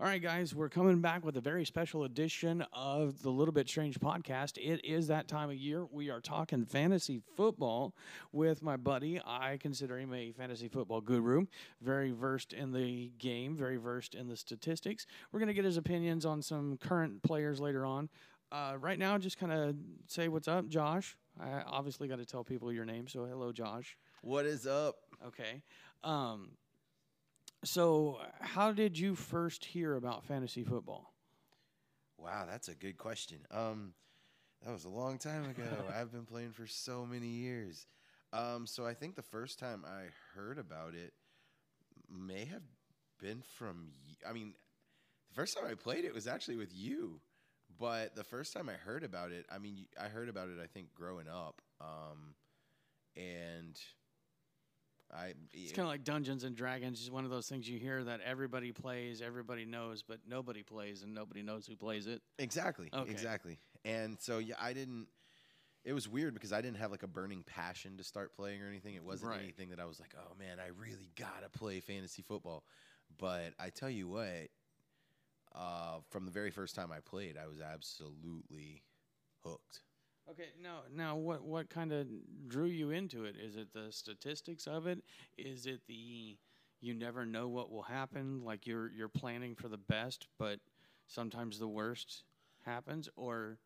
All right, guys, we're coming back with a very special edition of the Little Bit Strange podcast. It is that time of year. We are talking fantasy football with my buddy. I consider him a fantasy football guru, very versed in the game, very versed in the statistics. We're going to get his opinions on some current players later on. Uh, right now, just kind of say what's up, Josh. I obviously got to tell people your name, so hello, Josh. What is up? Okay. Um, so, how did you first hear about fantasy football? Wow, that's a good question. Um, that was a long time ago. I've been playing for so many years. Um, so I think the first time I heard about it may have been from. y- I mean, the first time I played it was actually with you, but the first time I heard about it, I mean, y- I heard about it. I think growing up, um, and I. It's kind of like Dungeons and Dragons. It's one of those things you hear that everybody plays, everybody knows, but nobody plays and nobody knows who plays it. Exactly. Okay. Exactly. And so yeah, I didn't. It was weird because I didn't have like a burning passion to start playing or anything. It wasn't Right. anything that I was like, oh man, I really gotta play fantasy football. But I tell you what, uh, from the very first time I played, I was absolutely hooked. Okay, now, now, what what kind of drew you into it? Is it the statistics of it? Is it the you never know what will happen? Like you're you're planning for the best, but sometimes the worst happens, or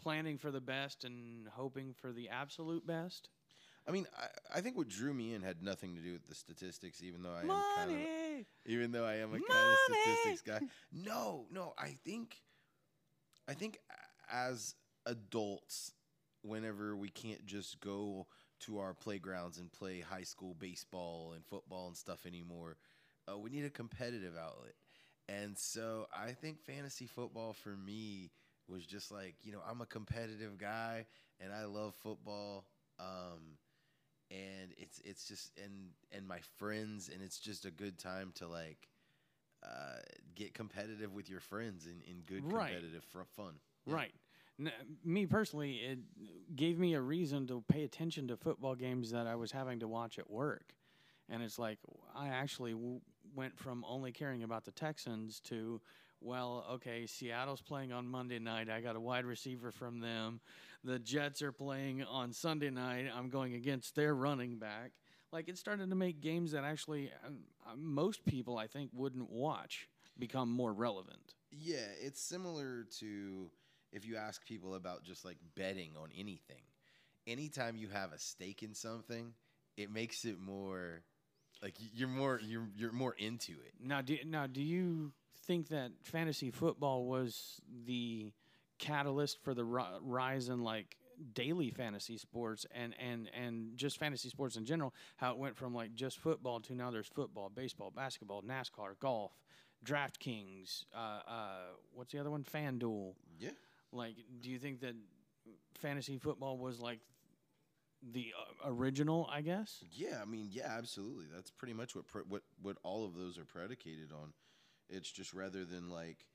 planning for the best and hoping for the absolute best? I mean, I, I think what drew me in had nothing to do with the statistics, even though I am kind of even though I am a kind of statistics guy. No, no, I think, I think as adults, whenever we can't just go to our playgrounds and play high school baseball and football and stuff anymore, uh, we need a competitive outlet. And so I think fantasy football for me was just like, you know, I'm a competitive guy and I love football. Um, and it's it's just and and my friends and it's just a good time to like uh, get competitive with your friends in, in good Right. competitive fr- fun. Yeah. Right. N- me personally, it gave me a reason to pay attention to football games that I was having to watch at work. And it's like, I actually w- went from only caring about the Texans to, well, okay, Seattle's playing on Monday night. I got a wide receiver from them. The Jets are playing on Sunday night. I'm going against their running back. Like, it started to make games that actually um, uh, most people, I think, wouldn't watch become more relevant. Yeah, it's similar to if you ask people about just like betting on anything. Anytime you have a stake in something, it makes it more like you're more you're you're more into it. Now, do now do you think that fantasy football was the catalyst for the ri- rise in like daily fantasy sports and and and just fantasy sports in general? How it went from like just football to now there's football, baseball, basketball, NASCAR, golf, DraftKings. Uh, uh, what's the other one? FanDuel. Yeah. Like, do you think that fantasy football was like the uh, original? I guess. Yeah, I mean, yeah, absolutely. That's pretty much what pre- what what all of those are predicated on. It's just rather than like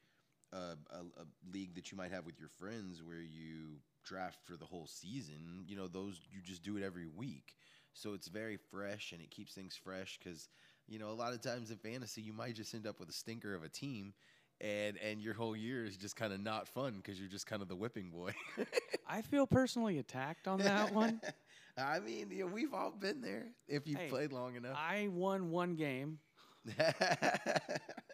a, a, a league that you might have with your friends where you draft for the whole season. You know, those you just do it every week, so it's very fresh and it keeps things fresh because you know a lot of times in fantasy you might just end up with a stinker of a team. And, and your whole year is just kind of not fun because you're just kind of the whipping boy. I feel personally attacked on that one. I mean, yeah, we've all been there if you've Hey, played long enough. I won one game.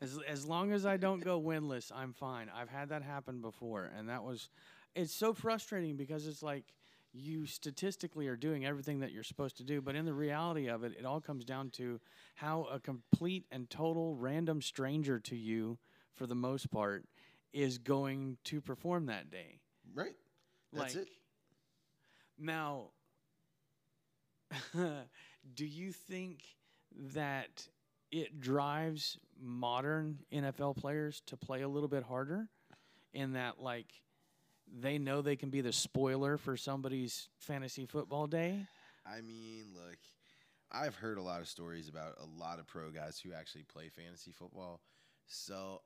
As, as long as I don't go winless, I'm fine. I've had that happen before, and that was, it's so frustrating because it's like you statistically are doing everything that you're supposed to do, but in the reality of it, it all comes down to how a complete and total random stranger to you, for the most part, is going to perform that day. right. That's like, it. Now, do you think that it drives modern NFL players to play a little bit harder in that, like, they know they can be the spoiler for somebody's fantasy football day? I mean, look, I've heard a lot of stories about a lot of pro guys who actually play fantasy football. So,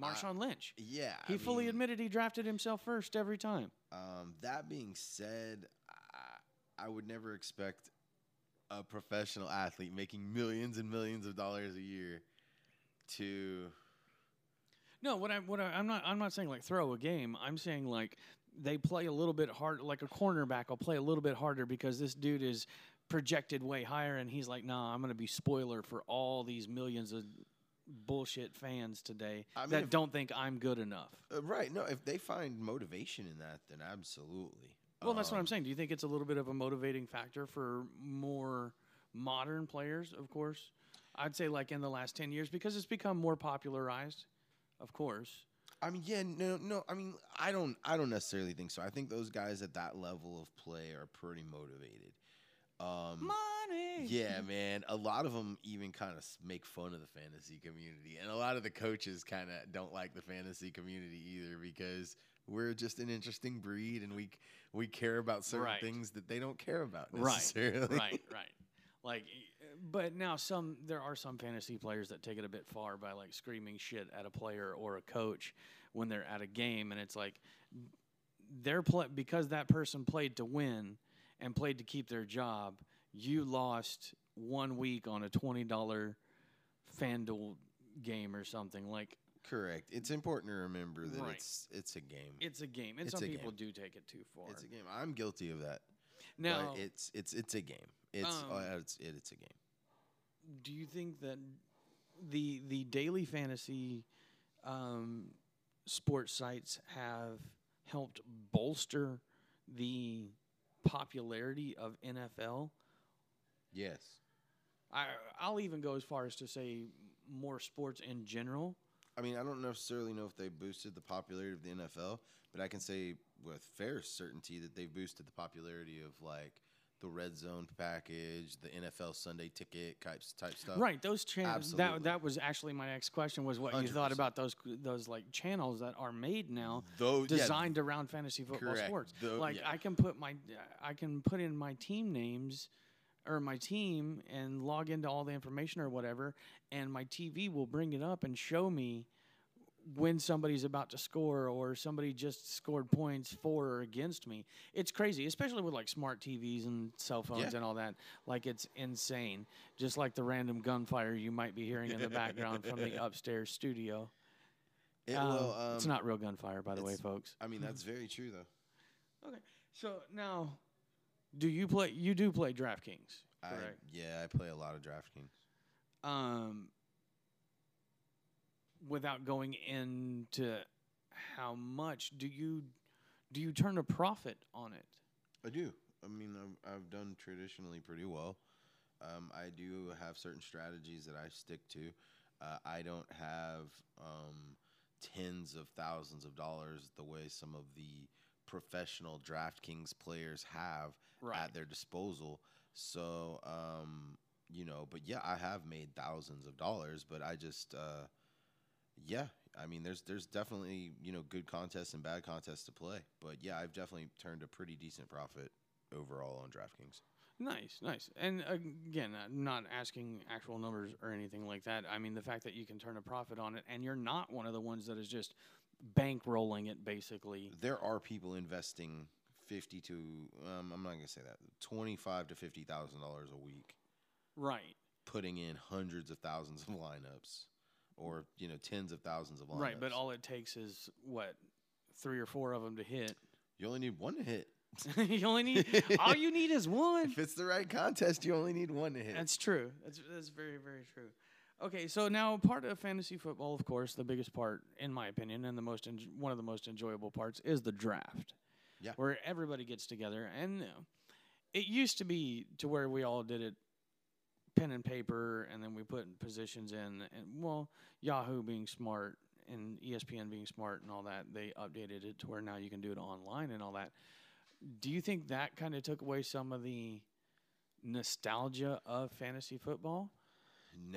Marshawn Lynch. yeah. He I fully mean, admitted he drafted himself first every time. Um, that being said, I, I would never expect a professional athlete making millions and millions of dollars a year to. No, what I what I, I'm not I'm not saying like throw a game. I'm saying like they play a little bit hard. Like a cornerback will play a little bit harder because this dude is projected way higher, and he's like, nah, I'm going to be spoiler for all these millions of bullshit fans today I mean, that if- don't think I'm good enough. Uh, right. No, if they find motivation in that, then absolutely. Well, that's what I'm Um, saying. Do you think it's a little bit of a motivating factor for more modern players? Of course, I'd say like in the last ten years because it's become more popularized. Of course, I mean, yeah, no, no. I mean, I don't, I don't necessarily think so. I think those guys at that level of play are pretty motivated. Um, money. yeah, man. A lot of them even kind of make fun of the fantasy community, and a lot of the coaches kind of don't like the fantasy community either because we're just an interesting breed, and we we care about certain Right. things that they don't care about Right, necessarily. right, right. Like, but now some there are some fantasy players that take it a bit far by like screaming shit at a player or a coach when they're at a game, and it's like they're play because that person played to win and played to keep their job. You lost one week on a twenty dollar FanDuel game or something. Like Correct. It's important to remember that Right. it's it's a game. it's a game, and It's some a people game. do take it too far. It's a game. I'm guilty of that. now, but it's it's it's a game. It's Um, uh, it's it, it's a game. do you think that the the daily fantasy um, sports sites have helped bolster the popularity of NFL? Yes. I I'll even go as far as to say more sports in general. I mean, I don't necessarily know if they boosted the popularity of the NFL, but I can say with fair certainty that they've boosted the popularity of like the red zone package, the NFL Sunday ticket type type stuff. Right, those channels. That that was actually my next question was what you thought about those those like channels that are made now Those yeah, designed around fantasy football correct. sports. Tho- like yeah. I can put my I can put in my team names or my team and log into all the information or whatever, and my TV will bring it up and show me when somebody's about to score or somebody just scored points for or against me. It's crazy, especially with like smart TVs and cell phones Yeah. and all that. Like it's insane. Just like the random gunfire you might be hearing in the background from the upstairs studio. It Um, will, um, it's not real gunfire, by the way, folks. I mean, that's very true though. Okay. So now, do you play? You do play DraftKings, I, correct? yeah, I play a lot of DraftKings. Um, without going into how much do you do you turn a profit on it? I do. I mean, I've, I've done traditionally pretty well. Um, I do have certain strategies that I stick to. Uh, I don't have um, tens of thousands of dollars the way some of the professional DraftKings players have at their disposal. So, um, you know, but yeah, I have made thousands of dollars, but I just, uh, yeah, I mean, there's there's definitely you know good contests and bad contests to play, but yeah, I've definitely turned a pretty decent profit overall on DraftKings. Nice, nice. And uh, again, I'm not asking actual numbers or anything like that. I mean, the fact that you can turn a profit on it, and you're not one of the ones that is just bankrolling it, basically. There are people investing fifty to um, I'm not gonna say that twenty five to fifty thousand dollars a week, Right. putting in hundreds of thousands of lineups, or you know tens of thousands of lineups. Right, but all it takes is what three or four of them to hit. you only need one to hit. you only need all you need is one. If it's the right contest, you only need one to hit. That's true. That's that's very very true. Okay, so now part of fantasy football, of course, the biggest part, in my opinion, and the most en- one of the most enjoyable parts is the draft. Yeah. where everybody gets together, and uh, it used to be to where we all did it pen and paper, and then we put positions in, and well, Yahoo being smart and ESPN being smart and all that, they updated it to where now you can do it online and all that. Do you think that kind of took away some of the nostalgia of fantasy football?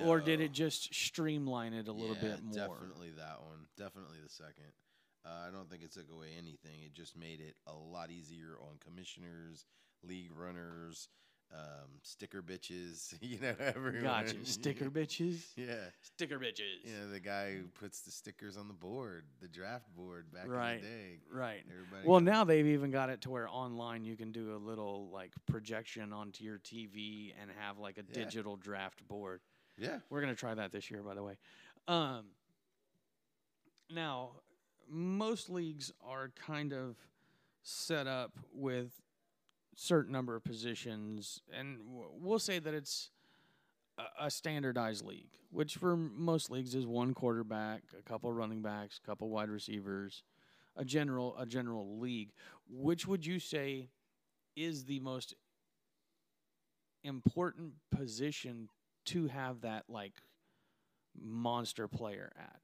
Or did it just streamline it a little Yeah, bit more? Definitely that one. Definitely the second. Uh, I don't think it took away anything. It just made it a lot easier on commissioners, league runners, um, sticker bitches. You know, everyone. Gotcha. Sticker bitches? Yeah. Sticker bitches. You know, the guy who puts the stickers on the board, the draft board back Right. in the day. Right. Everybody Well, got- now they've even got it to where online you can do a little like projection onto your TV and have like a Yeah. digital draft board. Yeah. We're gonna try that this year, by the way. Um, Now, most leagues are kind of set up with certain number of positions, and we'll say that it's a, a standardized league, which for most leagues is one quarterback, a couple running backs, a couple wide receivers, a general a general league. Which would you say is the most important position to have that like monster player at?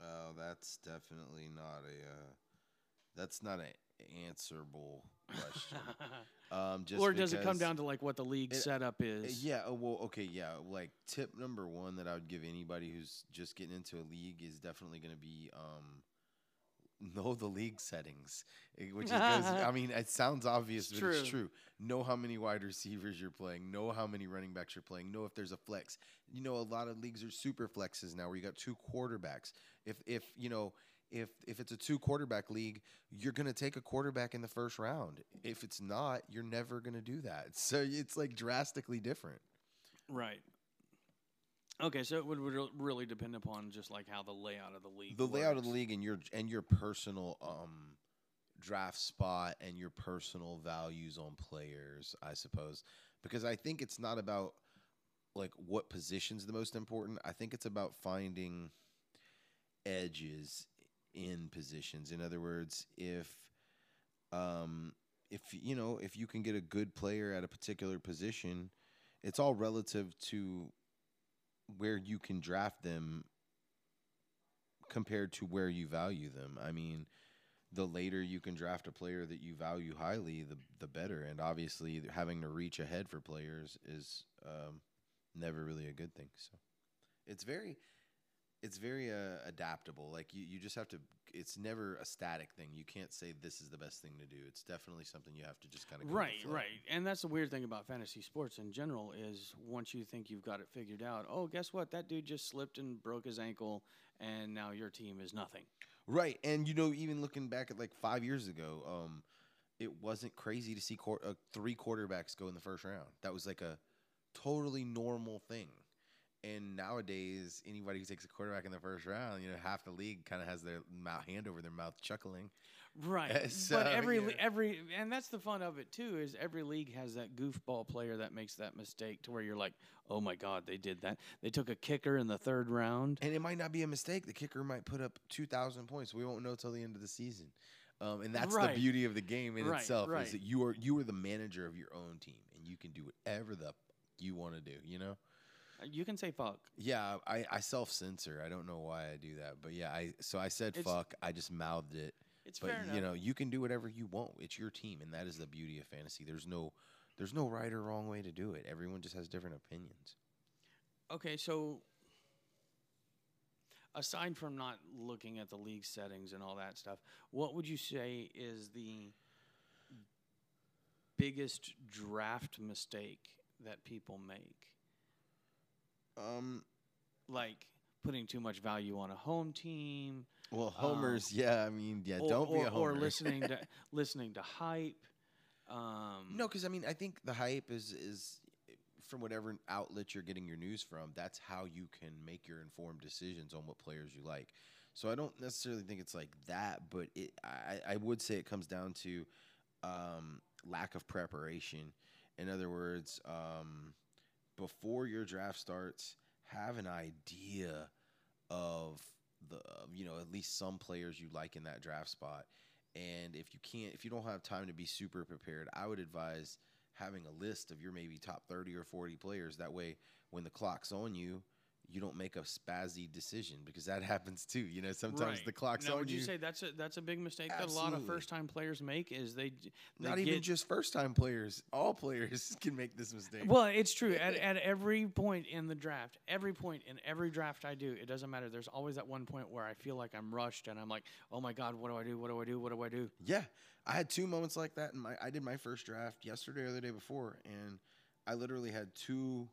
Oh, that's definitely not a. Uh, that's not an answerable question. um, just or does it come down to like what the league it- setup Uh, is? Yeah, uh, well, okay, yeah. Like tip number one that I would give anybody who's just getting into a league is definitely going to be um, know the league settings, eh, which is I mean, it sounds obvious, It's but it's true. true. Know how many wide receivers you're playing. Know how many running backs you're playing. Know if there's a flex. You know, a lot of leagues are super flexes now, where you got two quarterbacks. If if you know. If, if it's a two quarterback league, you're going to take a quarterback in the first round. If it's not, you're never going to do that. So it's like drastically different. Right. Okay, so it would re- really depend upon just like how the layout of the league. the layout of the league and your and your personal um draft spot and your personal values on players, I suppose. Because I think it's not about like what position's the most important. I think it's about finding edges in positions. In other words, if um if you know, if you can get a good player at a particular position, it's all relative to where you can draft them compared to where you value them. I mean, the later you can draft a player that you value highly, the the better. And obviously, having to reach ahead for players is um, never really a good thing. So it's very it's very uh, adaptable. Like you, you just have to. It's never a static thing. You can't say this is the best thing to do. It's definitely something you have to just kind of Right, right. And that's the weird thing about fantasy sports in general is once you think you've got it figured out, oh, guess what? That dude just slipped and broke his ankle, and now your team is nothing. Right, and you know, even looking back at like five years ago, um, it wasn't crazy to see quar- uh, three quarterbacks go in the first round. That was like a totally normal thing. And nowadays, anybody who takes a quarterback in the first round, you know, half the league kind of has their mouth, hand over their mouth, chuckling. Right. So, but every yeah. every and that's the fun of it too is every league has that goofball player that makes that mistake to where you're like, "Oh my god, they did that. They took a kicker in the 3rd round." And it might not be a mistake. The kicker might put up two thousand points. We won't know till the end of the season. Um, and that's Right. the beauty of the game in Right, itself right. is that you are you are the manager of your own team, and you can do whatever the you want to do. You know. You can say fuck. Yeah, I, I self censor. I don't know why I do that, but yeah, I so I said It's- fuck. I just mouthed it. It's But fair enough. you know, you can do whatever you want. It's your team, and that is the beauty of fantasy. There's no there's no right or wrong way to do it. Everyone just has different opinions. Okay, so aside from not looking at the league settings and all that stuff, what would you say is the biggest draft mistake that people make? Um. Like putting too much value on a home team, Well, homers. yeah, I mean, yeah. or, don't be a homer. or listening to listening to hype. Um, No, because I mean, I think the hype is is from whatever outlet you're getting your news from. That's how you can make your informed decisions on what players you like. So I don't necessarily think it's like that, but it I, I would say it comes down to um, lack of preparation. In other words, um, before your draft starts, have an idea of the you know at least some players you like in that draft spot. And if you can't, if you don't have time to be super prepared, I would advise having a list of your maybe top 30 or 40 players. That way, when the clock's on you, you don't make a spazzy decision because that happens too. You know, sometimes right. the clock's now, on would you, you. say that's a that's a big mistake that a lot of first time players make? Is they, they Not get, even just first time players, all players can make this mistake. Well, it's true. At, at every point in the draft, every point in every draft I do, it doesn't matter. There's always that one point where I feel like I'm rushed and I'm like, oh my God, what do I do? What do I do? What do I do? Yeah, I had two moments like that in my. I did my first draft yesterday or the day before, and I literally had two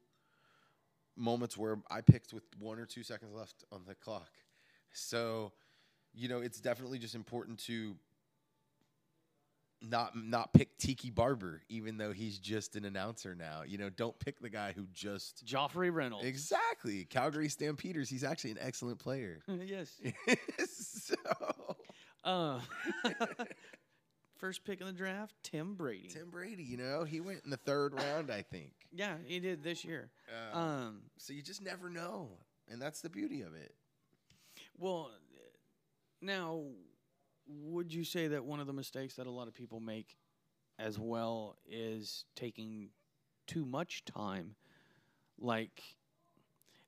moments where I picked with one or two seconds left on the clock. So, you know, it's definitely just important to not not pick Tiki Barber, even though he's just an announcer now. You know, don't pick the guy who just Joffrey Reynolds. exactly Calgary Stampeders. He's actually an excellent player. yes. so, Uh, first pick in the draft, Tim Brady. Tim Brady, you know, he went in the third round, I think. Yeah, he did this year. Uh, Um, so you just never know, and that's the beauty of it. well, now, would you say that one of the mistakes that a lot of people make as well is taking too much time? Like,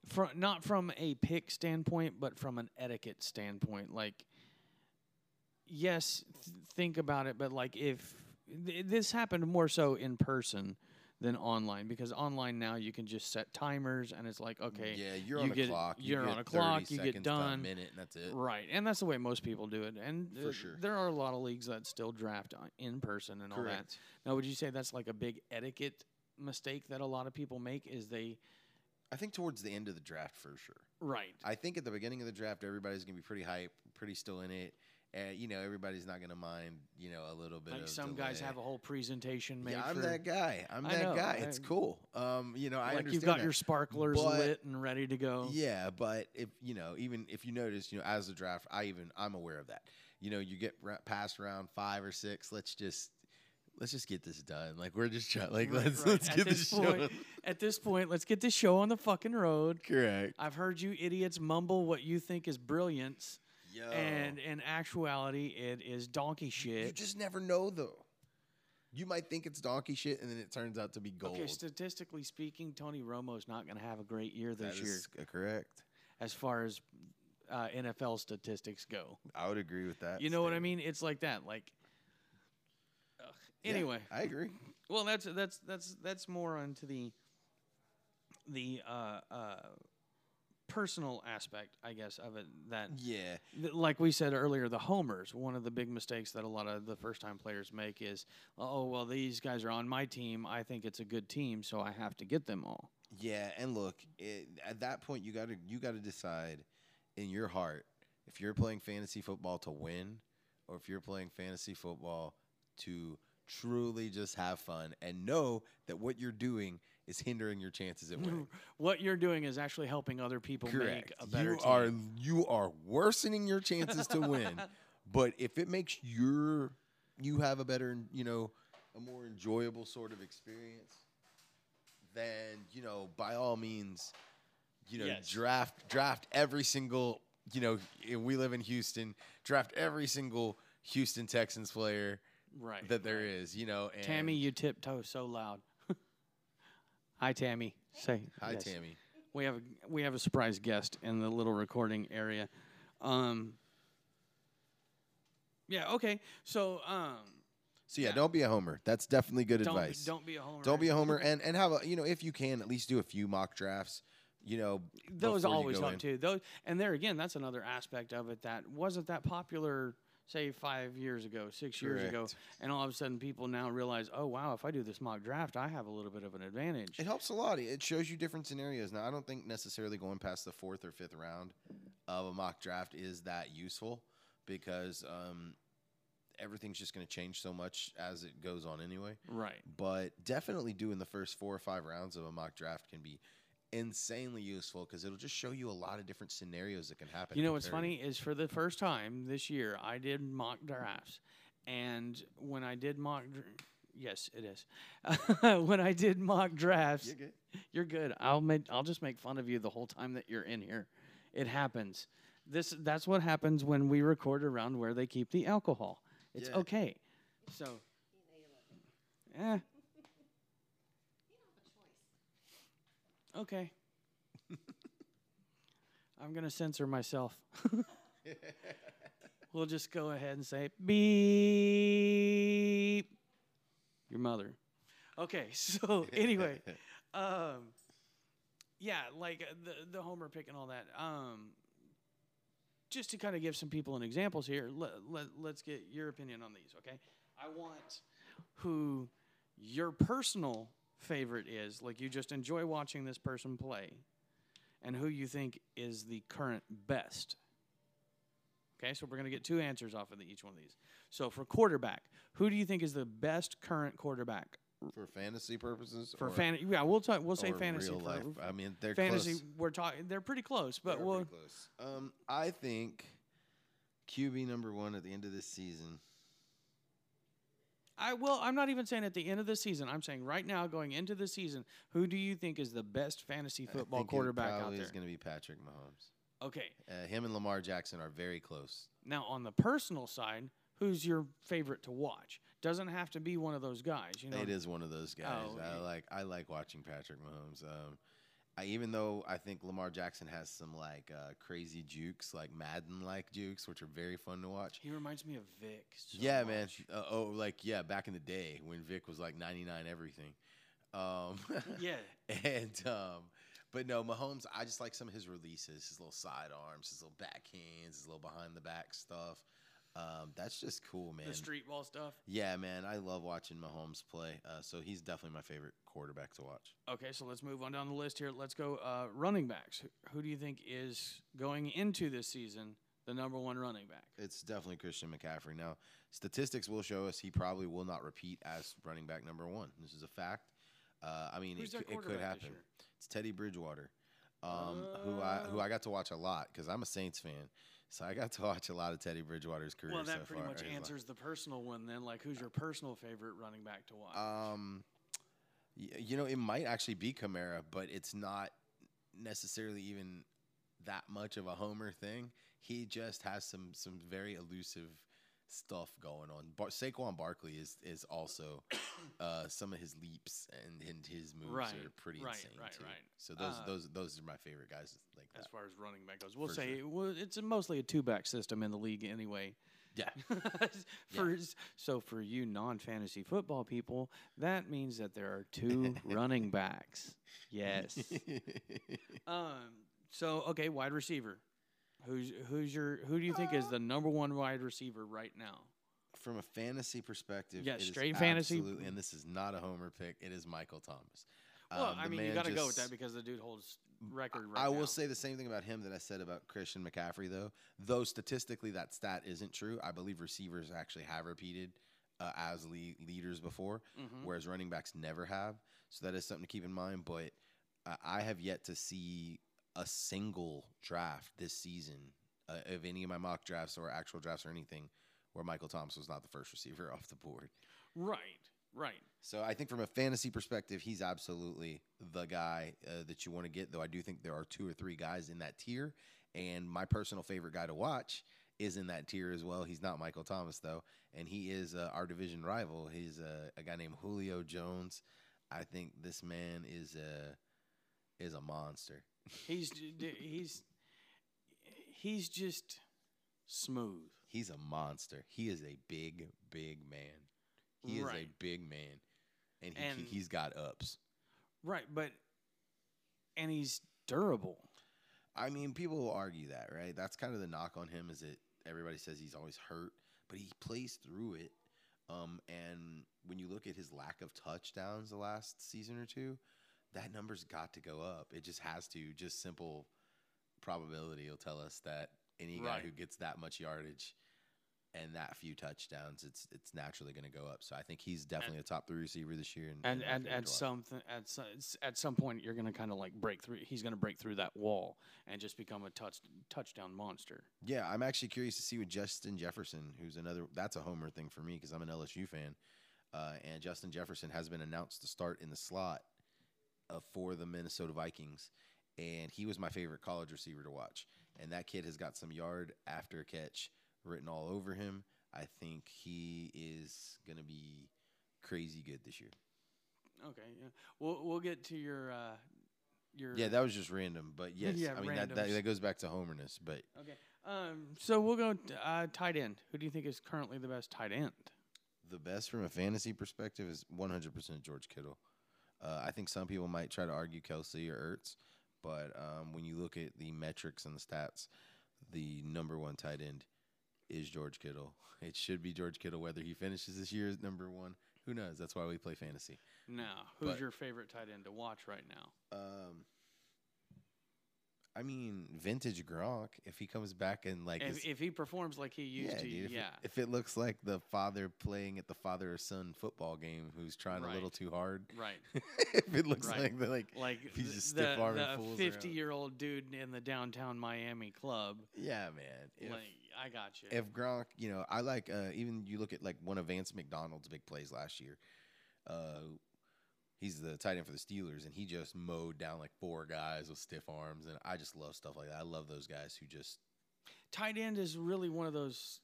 from not from a pick standpoint, but from an etiquette standpoint. Like, yes, th- think about it, but like if th- this happened more so in person than online because online now you can just set timers and it's like okay yeah, you're you on a clock. you you're on get a clock, you get to a done. minute, and that's it. right and that's the way most people do it and For uh, sure. there are a lot of leagues that still draft in person and all that Correct. now would you say that's like a big etiquette mistake that a lot of people make is they I think towards the end of the draft for sure. right I think at the beginning of the draft, everybody's gonna be pretty hype, pretty still in it, and you know everybody's not gonna mind, you know, a little bit. like some guys have a whole presentation made Yeah, I'm for that guy. I'm I that know, guy. It's cool. Um, You know, I understand. You've got that. your sparklers But- lit and ready to go Yeah, but if you know, even if you notice, you know, as the draft, I even I'm aware of that. You know, you get past round five or six. Let's just let's just get this done. Like we're just trying. Like Right, let's right. let's At get this this show. point- at this point let's get this show on the fucking road Correct. i've heard you idiots mumble what you think is brilliance Yo, and in actuality it is donkey shit you just never know though. You might think it's donkey shit, and then it turns out to be gold. Okay, statistically speaking, Tony Romo's not going to have a great year That this year is correct. as far as uh, NFL statistics go. I would agree with that. You know what I statement. mean? It's like that. Like, ugh. Yeah, anyway, I agree. well, that's that's that's that's more onto the the uh, uh, personal aspect, I guess, of it. That Yeah, th- like we said earlier, the homers. One of the big mistakes that a lot of the first-time players make is, oh well, these guys are on my team. I think it's a good team, so I have to get them all. Yeah, and look, it, at that point you got to you got to decide in your heart if you're playing fantasy football to win or if you're playing fantasy football to truly just have fun and know that what you're doing is hindering your chances at winning. what you're doing is actually helping other people make Correct. a better You team. are you are worsening your chances to win. But if it makes your you have a better, you know, a more enjoyable sort of experience, then you know, by all means, you know, Yes. draft draft every single, you know, we live in Houston, draft every single Houston Texans player right that there is, you know. And Tammy, you tiptoe so loud. Hi, Tammy. Say hi yes. Tammy. We have a, we have a surprise guest in the little recording area. Um. Yeah. Okay. So um. So yeah, Yeah. don't be a homer. That's definitely good Don't advice. don't be a homer. Don't be a homer, and and have a you know if you can at least do a few mock drafts. You know, Those always go help in. too. Those and there again, that's another aspect of it that wasn't that popular. Say five years ago, six years ago, Correct. and all of a sudden people now realize, oh wow, if I do this mock draft, I have a little bit of an advantage. It helps a lot. It shows you different scenarios. Now, I don't think necessarily going past the fourth or fifth round of a mock draft is that useful because um, everything's just going to change so much as it goes on anyway. right. But definitely doing the first four or five rounds of a mock draft can be insanely useful because it'll just show you a lot of different scenarios that can happen. You know what's funny is for the first time this year, I did mock drafts, and when I did mock, dr- yes, it is. when I did mock drafts, You're good. you're good. I'll make, I'll just make fun of you the whole time that you're in here. It happens. This, that's what happens when we record around where they keep the alcohol. It's Yeah. okay. So, eh. Okay. I'm going to censor myself. we'll just go ahead and say beep. Your mother. Okay, so anyway, um, yeah, like uh, the the Homer pick and all that. Um, just to kind of give some people an examples here, let, let, let's get your opinion on these, okay? I want who your personal favorite is, like you just enjoy watching this person play, and who you think is the current best. Okay, so we're going to get two answers off of the, each one of these. So for quarterback, who do you think is the best current quarterback For fantasy purposes, for fantasy? Yeah, we'll talk. We'll say fantasy. I mean, they're fantasy. close. We're talking. They're pretty close, but we'll. pretty close. Um, I think QB number one at the end of this season. I will. I'm not even saying at the end of the season. I'm saying right now, going into the season, who do you think is the best fantasy football quarterback out there? is going to be Patrick Mahomes. Okay. Uh, him and Lamar Jackson are very close. Now on the personal side, who's your favorite to watch? Doesn't have to be one of those guys. You know. It is one of those guys. Oh, I like. I like watching Patrick Mahomes. Um, I, even though I think Lamar Jackson has some like uh, crazy jukes, like Madden like jukes, which are very fun to watch. He reminds me of Vic. so yeah, man. Uh, oh, like yeah, back in the day when Vic was like 99 everything. Um, Yeah. and um, but no, Mahomes. I just like some of his releases, his little sidearms, his little backhands, his little behind the back stuff. Um, that's just cool, man. The street ball stuff. Yeah, man, I love watching Mahomes play. Uh, so he's definitely my favorite quarterback to watch. Okay, so let's move on down the list here. Let's go uh, running backs. Who, do you think is going into this season the number one running back? It's definitely Christian McCaffrey. Now, statistics will show us he probably will not repeat as running back number one. This is a fact. Uh, I mean, it, it could happen. It's Teddy Bridgewater, um, who I who. I got to watch a lot because I'm a Saints fan. So I got to watch a lot of Teddy Bridgewater's career. Well, that so pretty far. much answers the personal one then. Like, who's your personal favorite running back to watch? Um, you know, it might actually be Kamara, but it's not necessarily even that much of a homer thing. He just has some some very elusive stuff going on. Bar- Saquon Barkley is is also uh, some of his leaps and, and his moves Right, are pretty right, insane right, too. right. So those Uh, those those are my favorite guys like as that. far as running back goes, we'll For say sure. well, it's a mostly a two back system in the league anyway. Yeah. for so for you non fantasy football people, that means that there are two running backs. Yes. Um. So okay, wide receiver. Who's who's your who do you think is the number one wide receiver right now? From a fantasy perspective, Yeah, it is straight fantasy. absolutely- and this is not a homer pick. It is Michael Thomas. Well, Um, I mean, you got to go with that because the dude holds record right I now. will say the same thing about him that I said about Christian McCaffrey, though. Though statistically that stat isn't true, I believe receivers actually have repeated uh, as le- leaders before, Mhm. whereas running backs never have. So that is something to keep in mind. But uh, I have yet to see a single draft this season uh, of any of my mock drafts or actual drafts or anything where Michael Thomas was not the first receiver off the board. right, right. So I think from a fantasy perspective, he's absolutely the guy uh, that you want to get. Though I do think there are two or three guys in that tier, and my personal favorite guy to watch is in that tier as well. He's not Michael Thomas though, and he is uh, our division rival. He's uh, a guy named Julio Jones. I think this man is a is a monster. He's he's he's just smooth. He's a monster. He is a big, big man. He is a big man, and, he, And- he's got ups. Right, but and he's durable. I mean, people will argue that, right? That's kind of the knock on him is that everybody says he's always hurt, but he plays through it. Um, and when you look at his lack of touchdowns the last season or two, that number's got to go up. It just has to. Just simple probability will tell us that any guy Right. who gets that much yardage and that few touchdowns, it's it's naturally going to go up. So I think he's definitely a top three receiver this year. And, And and at to some at some at some point you're gonna kind of like break through. He's gonna break through that wall and just become a touch touchdown monster. Yeah, I'm actually curious to see what Justin Jefferson, who's another, that's a homer thing for me because I'm an LSU fan. Uh, and Justin Jefferson has been announced to start in the slot uh, for the Minnesota Vikings. And he was my favorite college receiver to watch. And that kid has got some yard after catch written all over him. I think he is going to be crazy good this year. Okay, yeah. We'll we'll get to your uh your Yeah, that was just random. But yes, Yeah, I mean, that, that, that goes back to homerness. But Okay. Um. So we'll go t- uh, tight end. Who do you think is currently the best tight end? The best from a fantasy perspective is 100% George Kittle. Uh, I think some people might try to argue Kelce or Ertz, but um, when you look at the metrics and the stats, the number one tight end is George Kittle. It should be George Kittle, whether he finishes this year as number one. Who knows? That's why we play fantasy. Now, who's But- your favorite tight end to watch right now? Um, I mean, vintage Gronk. If he comes back and like, If, if he performs like he used yeah, to, dude, if, yeah. It, if it looks like the father playing at the father or son football game who's trying a little too hard, right. if it looks Right. like the like, Like he's just the, stiff-arming the fools around. 50 year old dude in the downtown Miami club. yeah, man. If, like, I got you. if Gronk, you know, I like uh, even you look at like one of Vance McDonald's big plays last year. Uh, he's the tight end for the Steelers, and he just mowed down like four guys with stiff arms, and I just love stuff like that. I love those guys who just Tight end is really one of those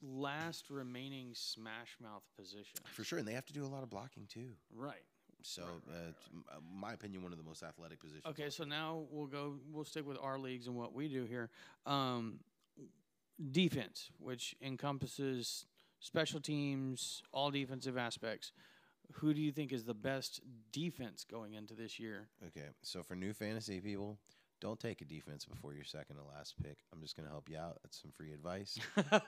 last remaining smash mouth positions. for sure, and they have to do a lot of blocking too. Right. So, Right, right, uh, right, uh, my opinion, one of the most athletic positions. Okay, so now we'll go. We'll stick with our leagues and what we do here. Um, defense, which encompasses special teams, all defensive aspects. Who do you think is the best defense going into this year? Okay, so for new fantasy people, don't take a defense before your second to last pick. I'm just going to help you out. That's some free advice.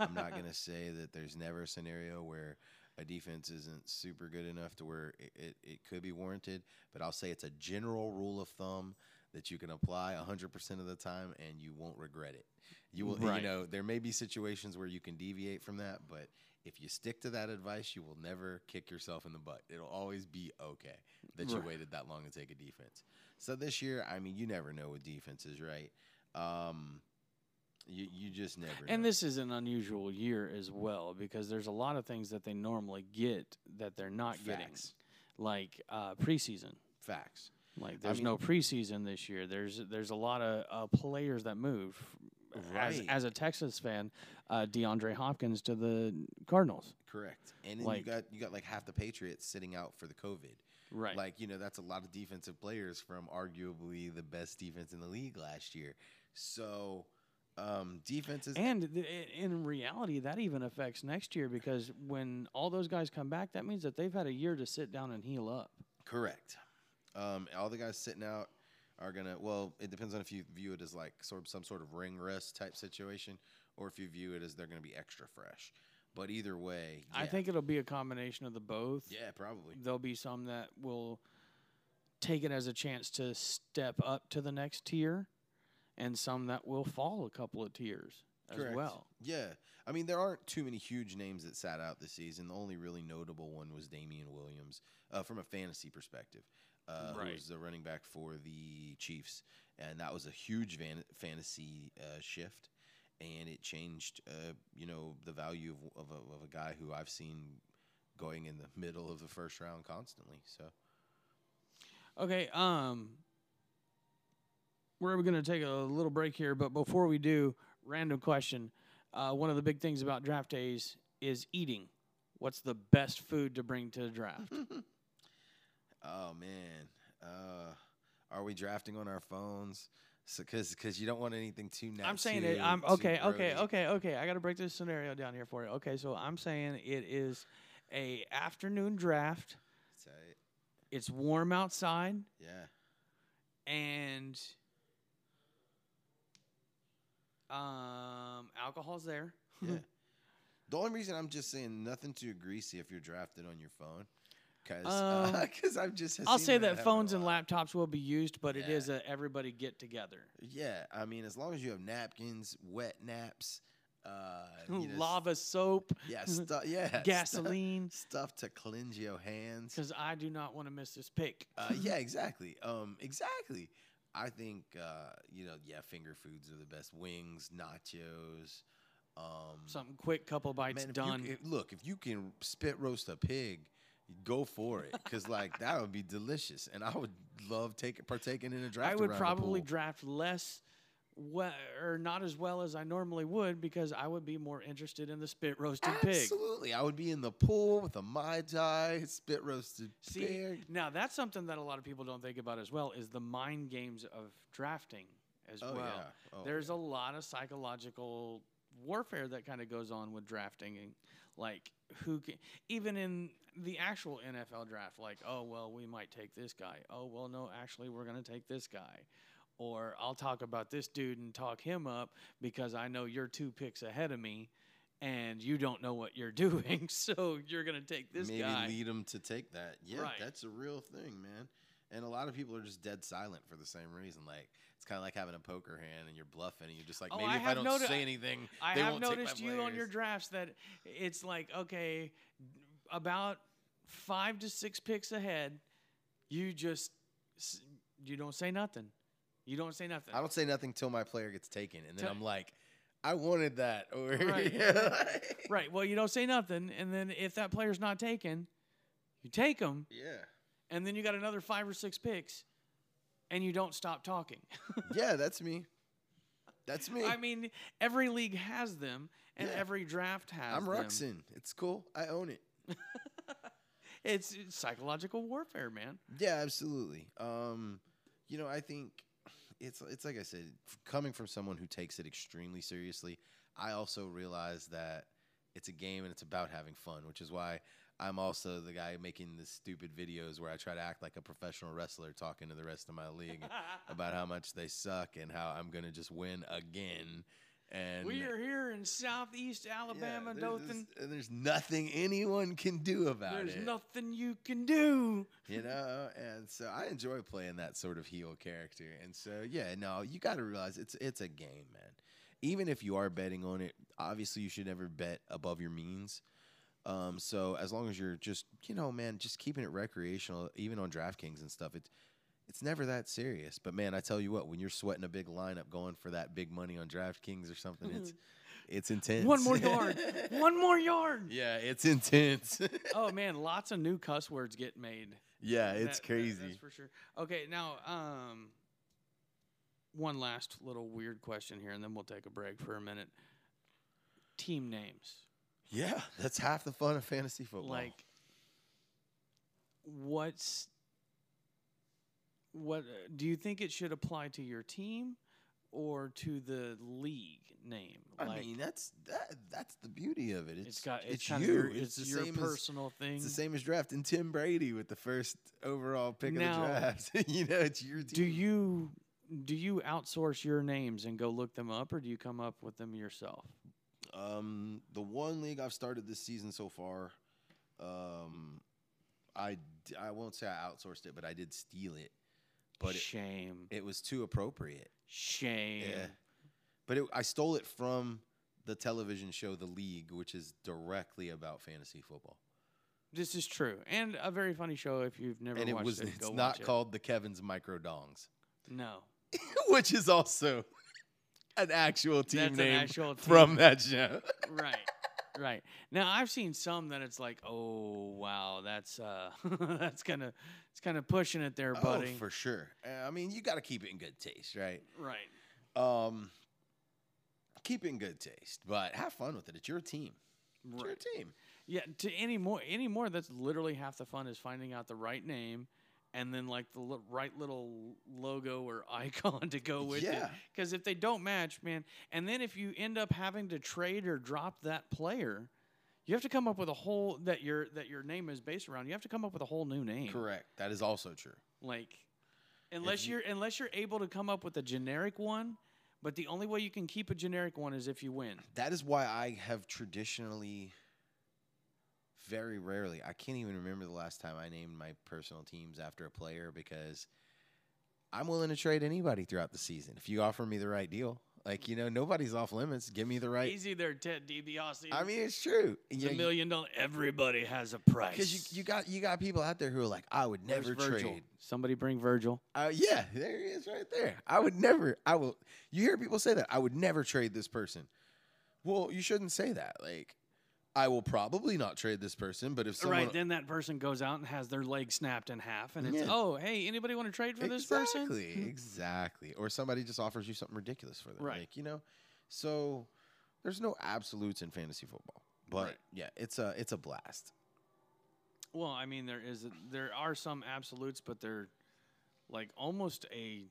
I'm not going to say that there's never a scenario where a defense isn't super good enough to where it, it, it could be warranted, but I'll say it's a general rule of thumb that you can apply 100% of the time and you won't regret it. You will, Right. you know, there may be situations where you can deviate from that, but if you stick to that advice, you will never kick yourself in the butt. It'll always be okay that you Right. waited that long to take a defense. So this year, I mean, you never know with defenses, right? Um, you you just never. And know. this is an unusual year as well because there's a lot of things that they normally get that they're not getting, like uh, preseason. facts. Like I there's mean- no preseason this year. There's there's a lot of uh, players that moved. As, Right. as a Texas fan, uh, DeAndre Hopkins to the Cardinals. Correct. And then Like- you got you got like half the Patriots sitting out for the COVID. Right. Like you know that's a lot of defensive players from arguably the best defense in the league last year. So um, defenses. and th- i- in reality, that even affects next year because when all those guys come back, that means that they've had a year to sit down and heal up. Correct. Um, all the guys sitting out are gonna. Well, it depends on if you view it as like sort of some sort of ring rust type situation, or if you view it as they're gonna be extra fresh. But either way, I think it'll be a combination of the both. Yeah, probably. There'll be some that will take it as a chance to step up to the next tier, and some that will fall a couple of tiers as Correct. well. Yeah. I mean, there aren't too many huge names that sat out this season. The only really notable one was Damien Williams uh, from a fantasy perspective, uh, who was the running back for the Chiefs. And that was a huge van- fantasy uh, shift. And it changed, uh, you know, the value of, of, a, of a guy who I've seen going in the middle of the first round constantly. So, Okay, um we're going to take a little break here, but before we do, random question. Uh, one of the big things about draft days is eating. What's the best food to bring to the draft? oh, man. Uh, are we drafting on our phones? Because cause you don't want anything too nasty. I'm saying it. I'm okay, okay, okay, okay. I got to break this scenario down here for you. Okay, so I'm saying it is a afternoon draft. It's warm outside Yeah. and um alcohol's there. Yeah. the only reason I'm just saying nothing too greasy if you're drafted on your phone, because Um, I've just I'll say that phones and laptops will be used, but it Yeah. is a everybody get together. Yeah, I mean, as long as you have napkins, wet naps, uh, you know, Lava soap, yeah, stuff, yeah, gasoline, stuff to cleanse your hands. because I do not want to miss this pick. Uh, yeah, exactly. Um, exactly. I think uh, you know, yeah, finger foods are the best. Wings, nachos. Um, Something quick, couple bites man, if you done. look, if you can spit roast a pig, go for it, because like that would be delicious, and I would love taking partaking in a draft. I would probably draft less, we- or not as well as I normally would, because I would be more interested in the spit roasted pig. Absolutely, I would be in the pool with a mai tai, spit roasted See, pig. now that's something that a lot of people don't think about as well is the mind games of drafting as Oh well. yeah, oh, There's yeah. a lot of psychological warfare that kind of goes on with drafting, and like who can, even in the actual NFL draft, like oh well, we might take this guy. Oh well, no, actually we're gonna take this guy. Or I'll talk about this dude and talk him up because I know you're two picks ahead of me, and you don't know what you're doing, so you're gonna take this guy, maybe guy. lead them to take that. Yeah, Right. that's a real thing, man. And a lot of people are just dead silent for the same reason. Like it's kind of like having a poker hand and you're bluffing, and you're just like, Oh, maybe I if I don't noti- say anything, I they have won't take my noticed you on your drafts that it's like okay, about five to six picks ahead, you just you don't say nothing. You don't say nothing. I don't say nothing till my player gets taken, and then Till- I'm like, I wanted that. Or Right. yeah. Right. Well, you don't say nothing, and then if that player's not taken, you take them, yeah. And then you got another five or six picks, and you don't stop talking. Yeah, that's me. That's me. I mean, every league has them, and Yeah. every draft has I'm them. Ruxin. It's cool. I own it. It's, it's psychological warfare, man. Yeah, absolutely. Um, you know, I think it's it's like I said, coming from someone who takes it extremely seriously, I also realize that it's a game and it's about having fun, which is why I'm also the guy making the stupid videos where I try to act like a professional wrestler talking to the rest of my league about how much they suck and how I'm going to just win again. And we are here in Southeast yeah, Alabama, there's, Dothan. there's- and there's nothing anyone can do about There's it. There's nothing you can do. you know and so i enjoy playing that sort of heel character and so yeah no you got to realize it's it's a game man even if you are betting on it obviously you should never bet above your means um, so as long as you're just you know man just keeping it recreational even on draftkings and stuff it's it's never that serious but man i tell you what when you're sweating a big lineup going for that big money on draftkings or something it's it's intense One more yard. One more yard. yeah it's intense Oh man, lots of new cuss words get made. yeah it's That- that- crazy that's for sure. Okay, now um, one last little weird question here, and then we'll take a break for a minute. Team names, Yeah, that's half the fun of fantasy football. like what's what? Do you think it should apply to your team or to the league name? I Like, mean, that's that. That's the beauty of it. It's it's got it's, it's, you. your, it's, it's, the your same as personal thing. it's the same as drafting Tim Brady with the first overall pick Now, of the draft. you know, it's your team. Do you do you outsource your names and go look them up, or do you come up with them yourself? Um, the one league I've started this season so far, um, I I won't say I outsourced it, but I did steal it. But it, shame, it was too appropriate. shame. Yeah. But it, I stole it from the television show The League, which is directly about fantasy football. This is true, and a very funny show. If you've never and it watched was it, it's not watch it. called the Kevin's Micro Dongs, No, which is also an actual team That's name actual team. from that show. right, right. Now I've seen some that it's like, oh wow, that's uh, that's kind of it's kind of pushing it there, buddy. Oh, for sure. Uh, I mean, you got to keep it in good taste, right? right. Um, keep it in good taste, but have fun with it. It's your team. It's your team. Yeah, to any more, any more, that's literally half the fun is finding out the right name, and then like the li- right little logo or icon to go with it. Yeah. Because if they don't match, man, and then if you end up having to trade or drop that player, you have to come up with a whole that your that your name is based around. You have to come up with a whole new name. Correct. That is also true. Like, unless you- you're unless you're able to come up with a generic one, but the only way you can keep a generic one is if you win. That is why I have traditionally, very rarely, I can't even remember the last time I named my personal teams after a player because I'm willing to trade anybody throughout the season if you offer me the right deal. Like you know, nobody's off limits. Give me the right. Easy there, Ted DiBiase. I mean, it's true. It's Yeah, a million dollar. Everybody has a price. Because you, you got you got people out there who are like, I would never trade. Somebody bring Virgil. Uh, yeah, there he is, right there. I would never. I will. You hear people say that I would never trade this person. Well, you shouldn't say that. Like, I will probably not trade this person, but if someone right then, that person goes out and has their leg snapped in half, and it's Yeah. oh hey, anybody want to trade for this person? exactly, exactly, or somebody just offers you something ridiculous for them, Right. Like you know, so there's no absolutes in fantasy football, but Right. yeah, it's a it's a blast. Well, I mean there is there are some absolutes, but they're like almost a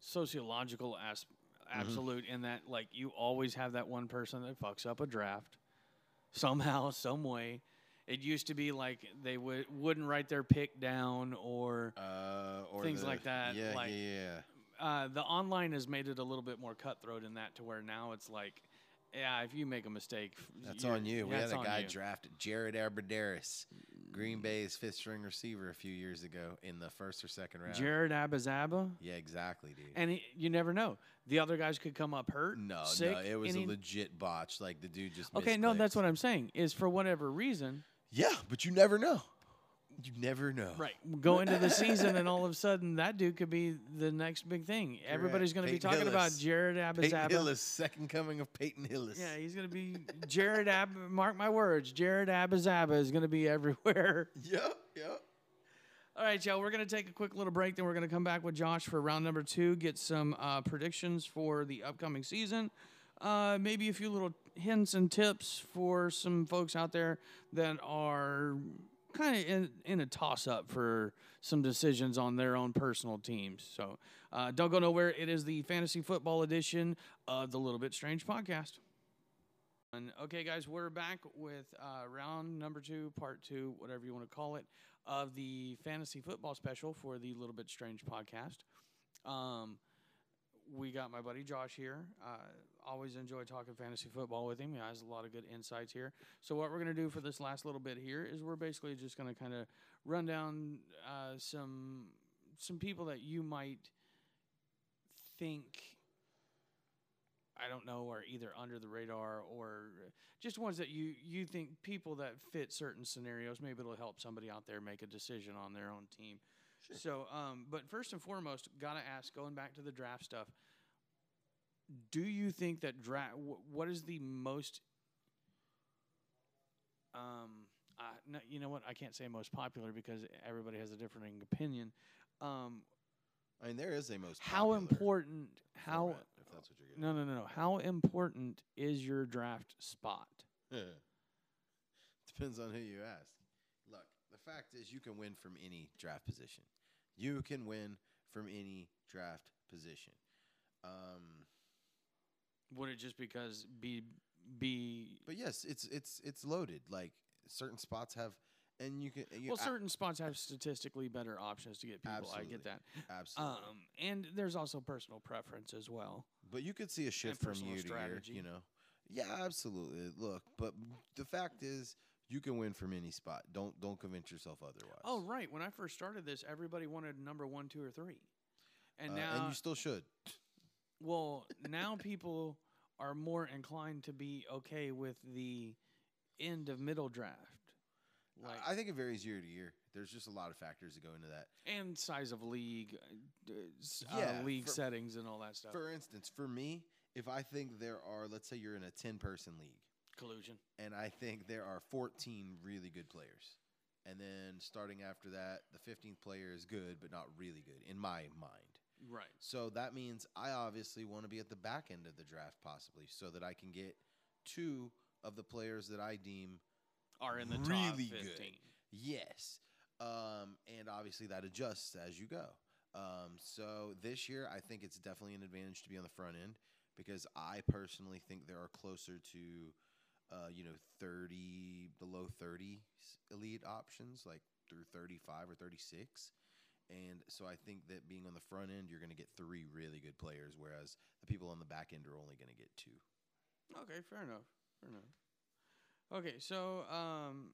sociological as- Mm-hmm. absolute in that like you always have that one person that fucks up a draft somehow, some way. It used to be like they would wouldn't write their pick down or Uh, or Things the- like that, Yeah, like- yeah, yeah. uh, the online has made it a little bit more cutthroat in that to where now it's like Yeah, if you make a mistake, That's on you. We had a guy you. drafted Jared Abbrederis, Green mm. Bay's fifth string receiver a few years ago in the first or second round. Jared Abazaba, yeah, exactly, dude. and he, you never know. The other guys could come up hurt. no, sick, no, it was a any- legit botch. Like the dude just Okay, no, that's what I'm saying. Is for whatever reason, Yeah, but you never know. You never know. right? Go into the season, and all of a sudden, that dude could be the next big thing. Everybody's going to be talking about Hillis. Jared Peyton Abazaba. Hillis, second coming of Peyton Hillis. Yeah, he's going to be Jared Ab. Mark my words, Jared Abazaba is going to be everywhere. Yep. Yep. All right, y'all. We're going to take a quick little break. Then we're going to come back with Josh for round number two, get some uh, predictions for the upcoming season. Uh, maybe a few little hints and tips for some folks out there that are kind of in, in a toss up for some decisions on their own personal teams. So uh, don't go nowhere. It is the fantasy football edition of the Little Bit Strange podcast. And okay, guys, we're back with uh, round number two, part two, whatever you want to call it, of the fantasy football special for the Little Bit Strange podcast. Um, we got my buddy Josh here. Uh, always enjoy talking fantasy football with him. He has a lot of good insights here. So what we're going to do for this last little bit here is we're basically just going to kind of run down uh, some some people that you might think I don't know are either under the radar or just ones that you you think people that fit certain scenarios. Maybe it'll help somebody out there make a decision on their own team. So, um, but first and foremost, gotta ask, going back to the draft stuff, do you think that draft? Wh- what is the most? Um, uh, no, you know what? I can't say most popular because everybody has a different opinion. Um, I mean, there is a most. how popular important? How? format, if that's what you're getting. No, no, no, no. How important is your draft spot? Depends on who you ask. Look, the fact is, you can win from any draft position. You can win from any draft position. Um, Would it just because be be but yes, it's it's it's loaded. Like certain spots have, and you can. You, well, certain spots have statistically better options to get people. I get that. absolutely. Um, and there's also personal preference as well. But you could see a shift from personal year to strategy. year, you know. Yeah, absolutely. Look, but the fact is, you can win from any spot. Don't don't convince yourself otherwise. Oh, right. When I first started this, everybody wanted number one, two, or three, and Uh, now, and you still should. Well, now people are more inclined to be okay with the end of middle draft, like I think it varies year to year. There's just a lot of factors that go into that. and size of league, uh, Yeah, uh, league for- settings, and all that stuff. For instance, for me, if I think there are, let's say you're in a 10 person league, Collusion. and I think there are 14 really good players, and then starting after that, the 15th player is good, but not really good in my mind. Right. So that means I obviously want to be at the back end of the draft, possibly, so that I can get two of the players that I deem Are in the top Really good. 15. Yes. Um, and obviously that adjusts as you go. Um, so this year, I think it's definitely an advantage to be on the front end because I personally think there are closer to, uh, you know, 30, below 30 elite options, like through 35 or 36. And so I think that being on the front end, you're going to get three really good players, whereas the people on the back end are only going to get two. Okay, fair enough. Fair enough. Okay, so um,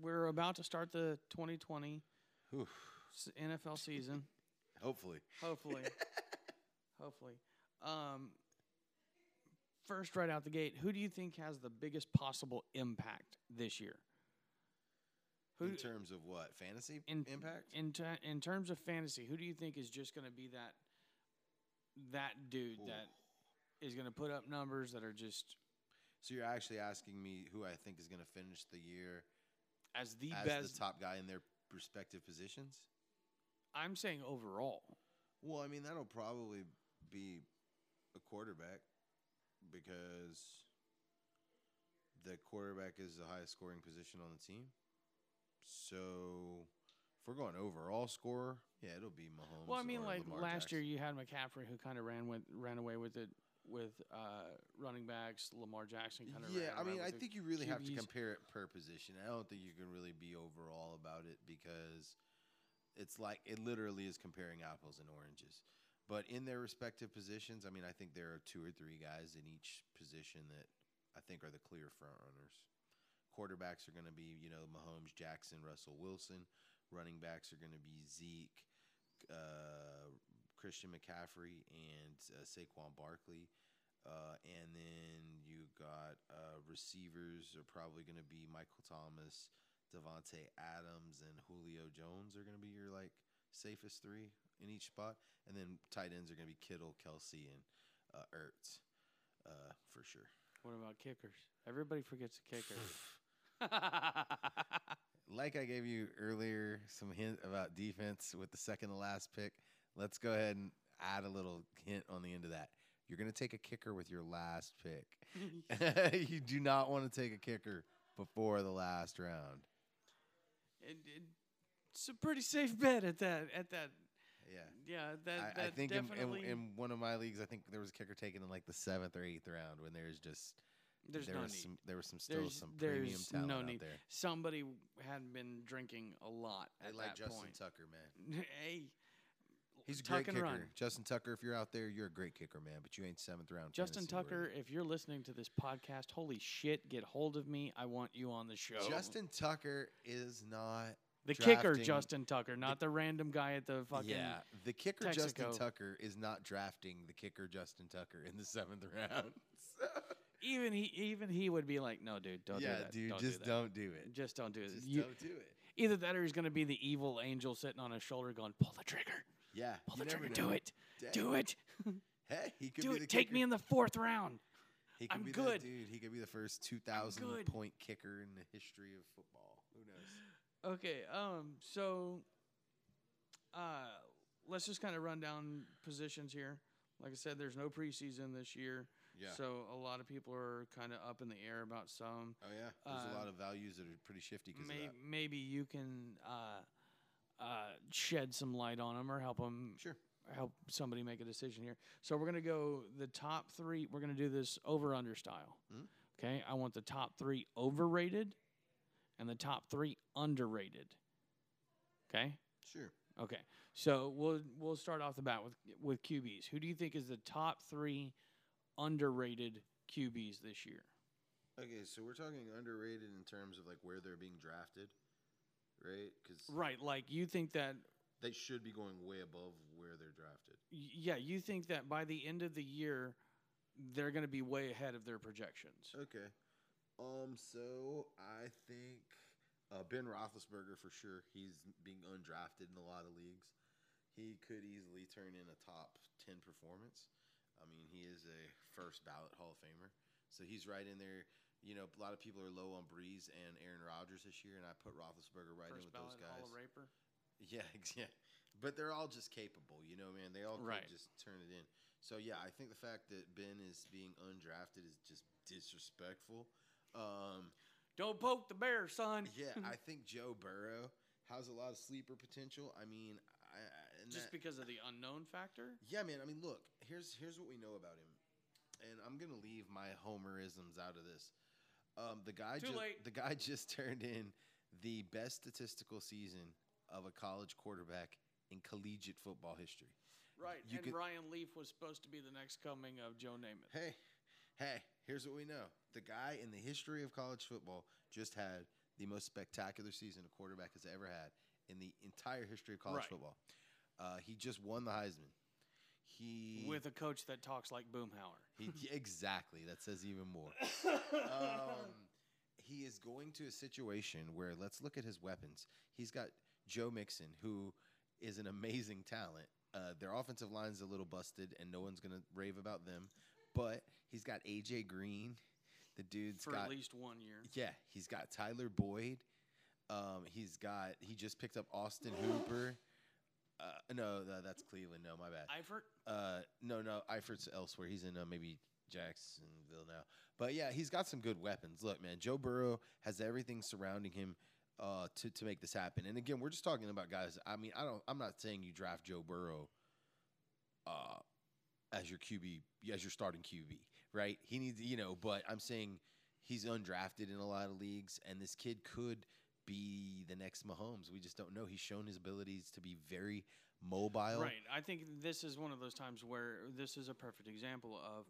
we're about to start the 2020 Oof. NFL season. Hopefully. Hopefully, hopefully. Um, first, right out the gate, who do you think has the biggest possible impact this year? Who in terms of what? Fantasy in impact? in ter- in terms of fantasy? Who do you think is just going to be that that dude Ooh. that is going to put up numbers that are just So you're actually asking me who I think is going to finish the year as the as best? the top guy in their respective positions? I'm saying overall. Well, I mean that'll probably be a quarterback because the quarterback is the highest scoring position on the team. So if we're going overall score, yeah, it'll be Mahomes. Well, I mean, like Lamar last year, you had McCaffrey who kind of ran with ran away with it with uh, running backs. Lamar Jackson kind of Yeah, I mean, I think you really have to compare it per position. I don't think you can really be overall about it because it's like it literally is comparing apples and oranges. But in their respective positions, I mean, I think there are two or three guys in each position that I think are the clear front runners. Quarterbacks are going to be, you know, Mahomes, Jackson, Russell Wilson. Running backs are going to be Zeke, uh, Christian McCaffrey, and uh, Saquon Barkley. Uh, and then you got uh, receivers are probably going to be Michael Thomas, Davante Adams, and Julio Jones are going to be your like safest three in each spot. And then tight ends are going to be Kittle, Kelce, and uh, Ertz uh, for sure. What about kickers? Everybody forgets the kicker. like I gave you earlier, some hint about defense with the second to last pick. Let's go ahead and add a little hint on the end of that. You're going to take a kicker with your last pick. you do not want to take a kicker before the last round. It, it, it's a pretty safe bet at that. At that. Yeah. Yeah. That. I, that I think in, in, in one of my leagues, I think there was a kicker taken in like the seventh or eighth round when there's just there's there no was need. some there was some still There's, some premium talent no out need. there. Somebody had been drinking a lot I at like that Justin point. Tucker, man. hey, He's a great kicker. run. Justin Tucker, if you're out there, you're a great kicker, man. But you ain't seventh round. Justin fantasy Tucker, if you're listening to this podcast, holy shit, get hold of me. I want you on the show. Justin Tucker is not the kicker, Justin Tucker, not the, random guy at the fucking. Yeah, the kicker Justin Tucker is not drafting the kicker Justin Tucker in the seventh round. Even he, even he would be like, no, dude, don't yeah, do that. dude, don't just do don't do it. Just don't do it. Just You- don't do it. either that or he's going to be the evil angel sitting on his shoulder going, pull the trigger. Yeah, Pull the trigger. Do it. Dang. Do it. Hey, he could Do be it. the Take kicker. me in the fourth round. He could I'm be good. Dude. He could be the first two thousand point kicker in the history of football. Who knows? Okay, um, so uh, let's just kind of run down positions here. Like I said, there's no preseason this year, Yeah. so a lot of people are kind of up in the air about some. oh yeah, there's a uh, lot of values that are pretty shifty May- maybe you can uh, uh, shed some light on them or help them Sure. help somebody make a decision here. So we're gonna go the top three. We're gonna do this over under style. Mhm. Okay, I want the top three overrated and the top three underrated. Okay. Sure. Okay. So we'll we'll start off the bat with with QBs. Who do you think is the top three underrated QBs this year? Okay, so we're talking underrated in terms of like where they're being drafted, right? Because Right. Like you think that they should be going way above where they're drafted. y- yeah, you think that by the end of the year they're going to be way ahead of their projections. Okay. Um. So I think uh, Ben Roethlisberger for sure. He's being undrafted in a lot of leagues. He could easily turn in a top ten performance. I mean, he is a first ballot Hall of Famer, so he's right in there. You know, a lot of people are low on Brees and Aaron Rodgers this year, and I put Roethlisberger right in First with those ballot Hall guys. of Raper. Yeah, yeah. But they're all just capable, you know, man. They all could Right. just turn it in. So yeah, I think the fact that Ben is being undrafted is just disrespectful. Um, Don't poke the bear, son. yeah, I think Joe Burrow has a lot of sleeper potential. I mean, I, I and Just that- because of the unknown factor. yeah, man. I mean, look, here's here's what we know about him, and I'm gonna leave my homerisms out of this. Um, the guy Too just late. the guy just turned in the best statistical season of a college quarterback in collegiate football history. Right. You and could- Ryan Leaf was supposed to be the next coming of Joe Namath. Hey, hey, here's what we know. The guy in the history of college football just had the most spectacular season a quarterback has ever had in the entire history of college Right. football. Uh, he just won the Heisman. He With a coach that talks like Boomhauer. he exactly that says even more. um, he is going to a situation where let's look at his weapons. He's got Joe Mixon, who is an amazing talent. Uh, their offensive line's a little busted, and no one's gonna rave about them. But he's got AJ Green. The dude's for got at least one year. yeah, he's got Tyler Boyd. Um, he's got he just picked up Austin Hooper. Uh, no, tha- that's Cleveland. No, my bad. Eifert? Uh, no, no, Eifert's elsewhere. He's in uh, maybe Jacksonville now. But yeah, he's got some good weapons. Look, man, Joe Burrow has everything surrounding him uh, to to make this happen. And again, we're just talking about guys. I mean, I don't. I'm not saying you draft Joe Burrow. Uh, as your QB, as your starting QB, right? He needs, you know, but I'm saying he's undrafted in a lot of leagues, and this kid could be the next Mahomes. We just don't know. He's shown his abilities to be very mobile. Right. I think this is one of those times where this is a perfect example of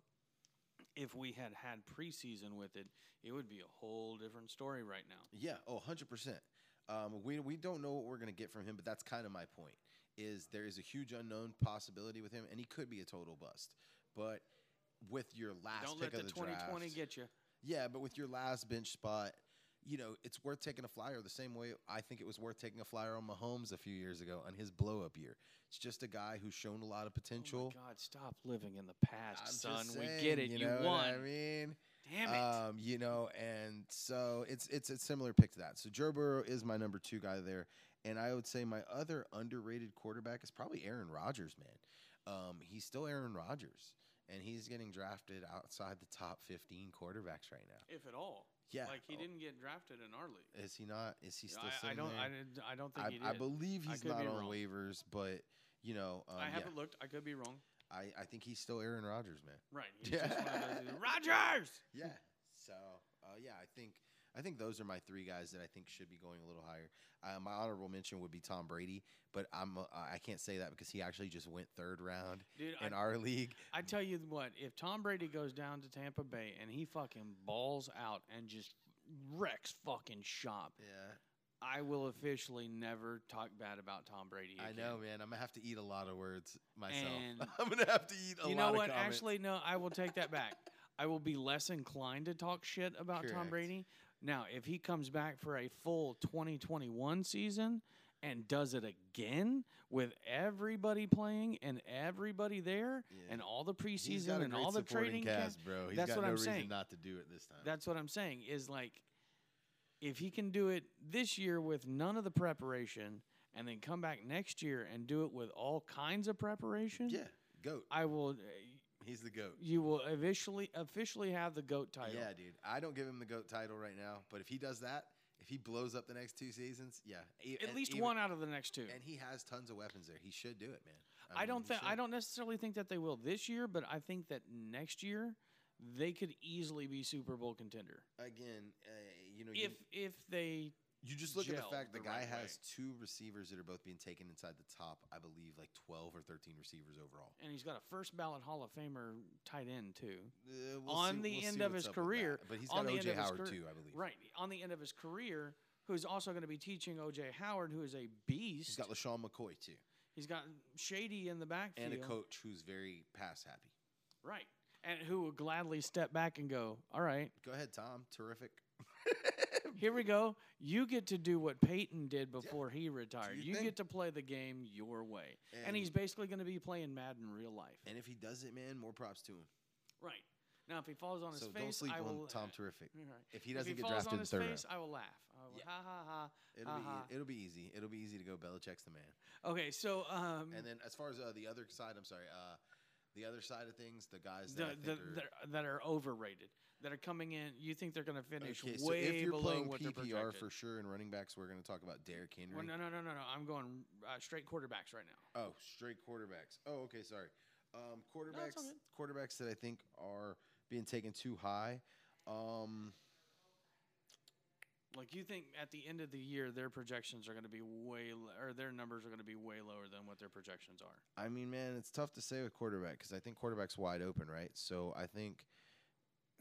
if we had had preseason with it, it would be a whole different story right now. Yeah, oh, 100%. Um, we, we don't know what we're going to get from him, but that's kind of my point. Is there is a huge unknown possibility with him, and he could be a total bust. But with your last Don't pick let the, the 2020 draft, get you. yeah, but with your last bench spot, you know it's worth taking a flyer the same way I think it was worth taking a flyer on Mahomes a few years ago on his blow up year. It's just a guy who's shown a lot of potential. Oh my God, stop living in the past, I'm son. just we get it. You, You, know won. What I mean, Damn it. um, you know, and so it's it's a similar pick to that. So Joe Burrow is my number two guy there, and I would say my other underrated quarterback is probably Aaron Rodgers. Man, um, he's still Aaron Rodgers, and he's getting drafted outside the top fifteen quarterbacks right now. if at all. Yeah, Like he oh, didn't get drafted in our league. Is he not? Is he still? I, I don't. there? I, I don't think I, he did. I believe he's could not be on wrong. waivers, but you know, um, I haven't looked. I could be wrong. I, I think he's still Aaron Rodgers, man. Right. He's just one of those, Rogers. Yeah. So uh, yeah, I think I think those are my three guys that I think should be going a little higher. Uh, my honorable mention would be Tom Brady, but I'm uh, I can't say that because he actually just went third round Dude, in I, our league. I tell you what, if Tom Brady goes down to Tampa Bay and he fucking balls out and just wrecks fucking shop, Yeah, I will officially never talk bad about Tom Brady. I know, man. I'm gonna have to eat a lot of words myself. And I'm gonna have to eat a you lot You know what? Actually, no. I will take that back. I will be less inclined to talk shit about Tom Brady. Now, if he comes back for a full 2021 season and does it again with everybody playing and everybody there Yeah. and all the preseason and all the training camp, cast, bro. He's That's got what no I'm reason saying. not to do it this time. that's what I'm saying is like if he can do it this year with none of the preparation and then come back next year and do it with all kinds of preparation, yeah, goat. I will He's the goat. you will officially officially have the goat title. Yeah, dude. I don't give him the goat title right now, but if he does that, if he blows up the next two seasons, yeah, At and least even- one out of the next two. And he has tons of weapons there. He should do it, man. I, mean, don't think I don't necessarily think that they will this year, but I think that next year they could easily be Super Bowl contender Again, uh, you know, if you, if they you just look at the fact the, the guy right has two receivers that are both being taken inside the top. I believe like twelve or thirteen receivers overall. and he's got a first ballot Hall of Famer tight end too. Uh, we'll On see- the we'll end of his career- but he's got OJ Howard too, I believe. Right on the end of his career, who's also going to be teaching OJ Howard, who is a beast. He's got LeSean McCoy too, He's got Shady in the backfield, and a coach who's very pass happy. right, and who will gladly step back and go, "All right, Go ahead, Tom. Terrific. Here we go. You get to do what Peyton did before he retired. you You, get to play the game your way. And, And- he's basically going to be playing Madden in real life. And if he does it, man, more props to him. Right. Now, if he falls on his So face, don't sleep I will. on Tom uh, Terrific. right. If he doesn't he get falls drafted on in his third face, round, I will laugh. I will, Yeah. Ha ha ha. it'll ha, be ha. it'll be easy. It'll be easy to go. Belichick's the man. Okay, so um, And then as far as uh, the other side, I'm sorry, uh, the other side of things, the guys that the, I think the, are, that are- that are overrated, that are coming in, you think they're going to finish okay. So if you're below playing PPR for sure and running backs, we're going to talk about Derrick Henry. Well, no, no, no, no, no. I'm going uh, straight quarterbacks right now. Oh, straight quarterbacks. Oh, okay, sorry. Um, quarterbacks, good. quarterbacks that I think are being taken too high. Um, Like you think at the end of the year, their projections are going to be way, l- or their numbers are going to be way lower than what their projections are. I mean, man, it's tough to say with quarterback because I think quarterback's wide open, right? So I think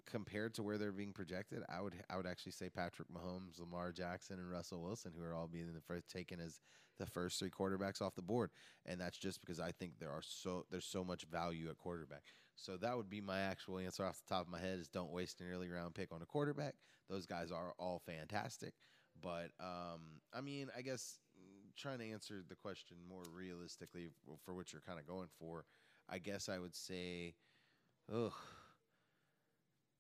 compared to where they're being projected, I would I would actually say Patrick Mahomes, Lamar Jackson, and Russell Wilson, who are all being the first taken as the first three quarterbacks off the board, and that's just because I think there are so there's so much value at quarterback. So that would be my actual answer off the top of my head: is don't waste an early round pick on a quarterback. Those guys are all fantastic, but um, I mean, I guess mm, trying to answer the question more realistically for what you're kind of going for, I guess I would say, ugh,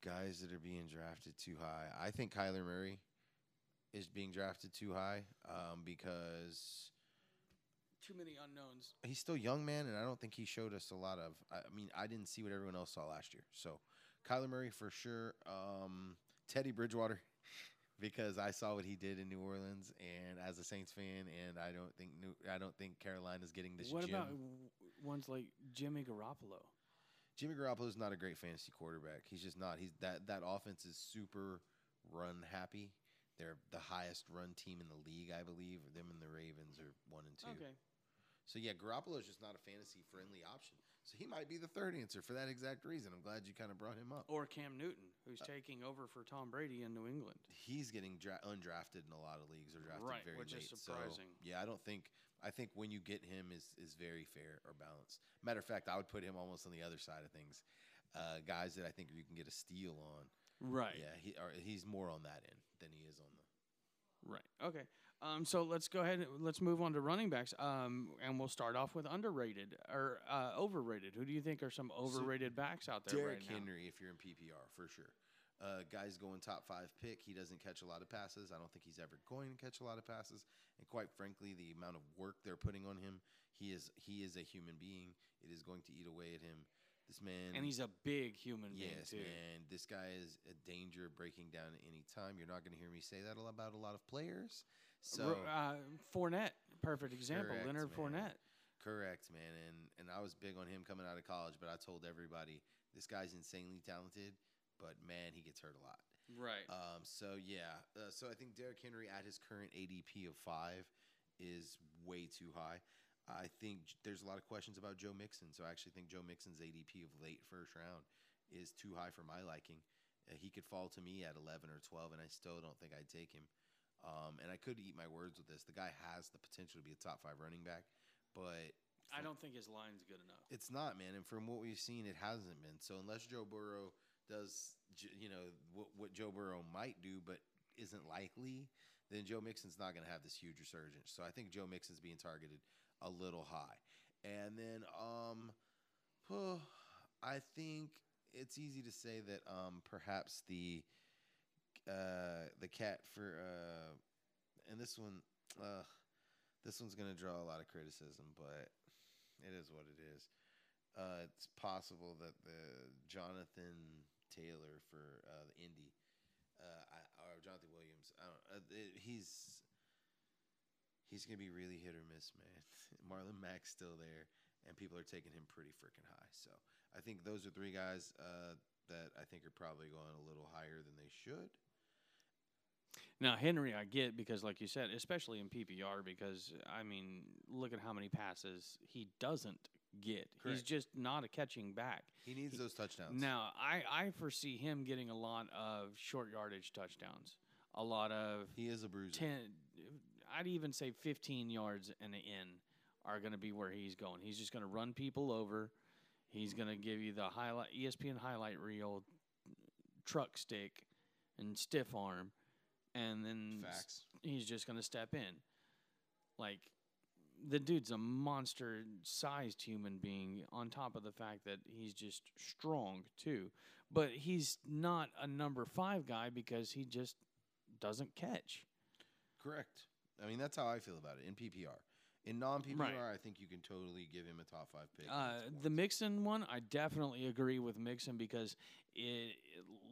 guys that are being drafted too high. I think Kyler Murray is being drafted too high um, because Too many unknowns. he's still young, man, and I don't think he showed us a lot of. I mean, I didn't see what everyone else saw last year. So, Kyler Murray for sure. Um, Teddy Bridgewater, because I saw what he did in New Orleans, and as a Saints fan, and I don't think New, I don't think Carolina's getting this. What gym. about ones like Jimmy Garoppolo? Jimmy Garoppolo's not a great fantasy quarterback. He's just not. He's that that offense is super run happy. They're the highest run team in the league, I believe. Them and the Ravens are one and two. Okay. So yeah, Garoppolo is just not a fantasy friendly option. So he might be the third answer for that exact reason. I'm glad you kind of brought him up. Or Cam Newton, Uh, who's taking over for Tom Brady in New England. He's getting dra- undrafted in a lot of leagues or drafted Right, very which is surprising. So yeah, I don't think I think when you get him is is very fair or balanced. Matter of fact, I would put him almost on the other side of things. Uh, guys that I think you can get a steal on. Right. Yeah, he or he's more on that end than he is on the. Right. Okay. Um, so let's go ahead. and Let's move on to running backs. Um, and we'll start off with underrated or uh, overrated. Who do you think are some overrated backs out there Derrick right now? Henry, if you're in PPR, for sure. Uh, guy's going top five pick. He doesn't catch a lot of passes. I don't think he's ever going to catch a lot of passes. And quite frankly, the amount of work they're putting on him, he is he is a human being. It is going to eat away at him. This man, And he's a big human being yes, too. man. This guy is a danger of breaking down at any time. You're not going to hear me say that about a lot of players. So uh, Fournette, perfect example. Correct, Leonard man. Fournette. Correct, man. And and I was big on him coming out of college, but I told everybody this guy's insanely talented, but man, he gets hurt a lot. Right. Um, so yeah, uh, so I think Derrick Henry at his current ADP of five is way too high. I think there's a lot of questions about Joe Mixon, so I actually think Joe Mixon's ADP of late first round is too high for my liking. Uh, he could fall to me at 11 or 12, and I still don't think I'd take him. Um, and I could eat my words with this. The guy has the potential to be a top five running back, but I don't think his line's good enough. it's not, man. And from what we've seen, it hasn't been. So unless Joe Burrow does, you know, what, what Joe Burrow might do, but isn't likely, then Joe Mixon's not going to have this huge resurgence. So I think Joe Mixon's being targeted a little high. And then, um, oh, I think it's easy to say that um, perhaps the uh, the cat for uh, and this one, uh, this one's to draw a lot of criticism, but it is what it is. Uh, it's possible that the Jonathan Taylor for uh, the Indy, uh, I, or Jonathan Williams, I don't, uh, he's he's gonna be really hit or miss, man. Marlon Mack's still there, and people are taking him pretty freaking high. So I think those are three guys uh, that I think are probably going a little higher than they should. Now Henry, I get because, like you said, especially in PPR, because I mean, look at how many passes he doesn't get. He's just not a catching back. He needs those touchdowns. Now, I I foresee him getting a lot of short yardage touchdowns, a lot of he is a bruiser. ten. I'd even say fifteen yards and an in are going to be where he's going. He's just going to run people over. He's going to give you the highlight ESPN highlight reel, truck stick, and stiff arm, and then Facts. he's just going to step in. Like the dude's a monster sized human being on top of the fact that he's just strong too. But he's not a number 5 guy because he just doesn't catch. Correct. I mean, that's how I feel about it in PPR. In non PPR, Right. I think you can totally give him a top five pick. Uh, the. Mixon one, I definitely agree with Mixon because it,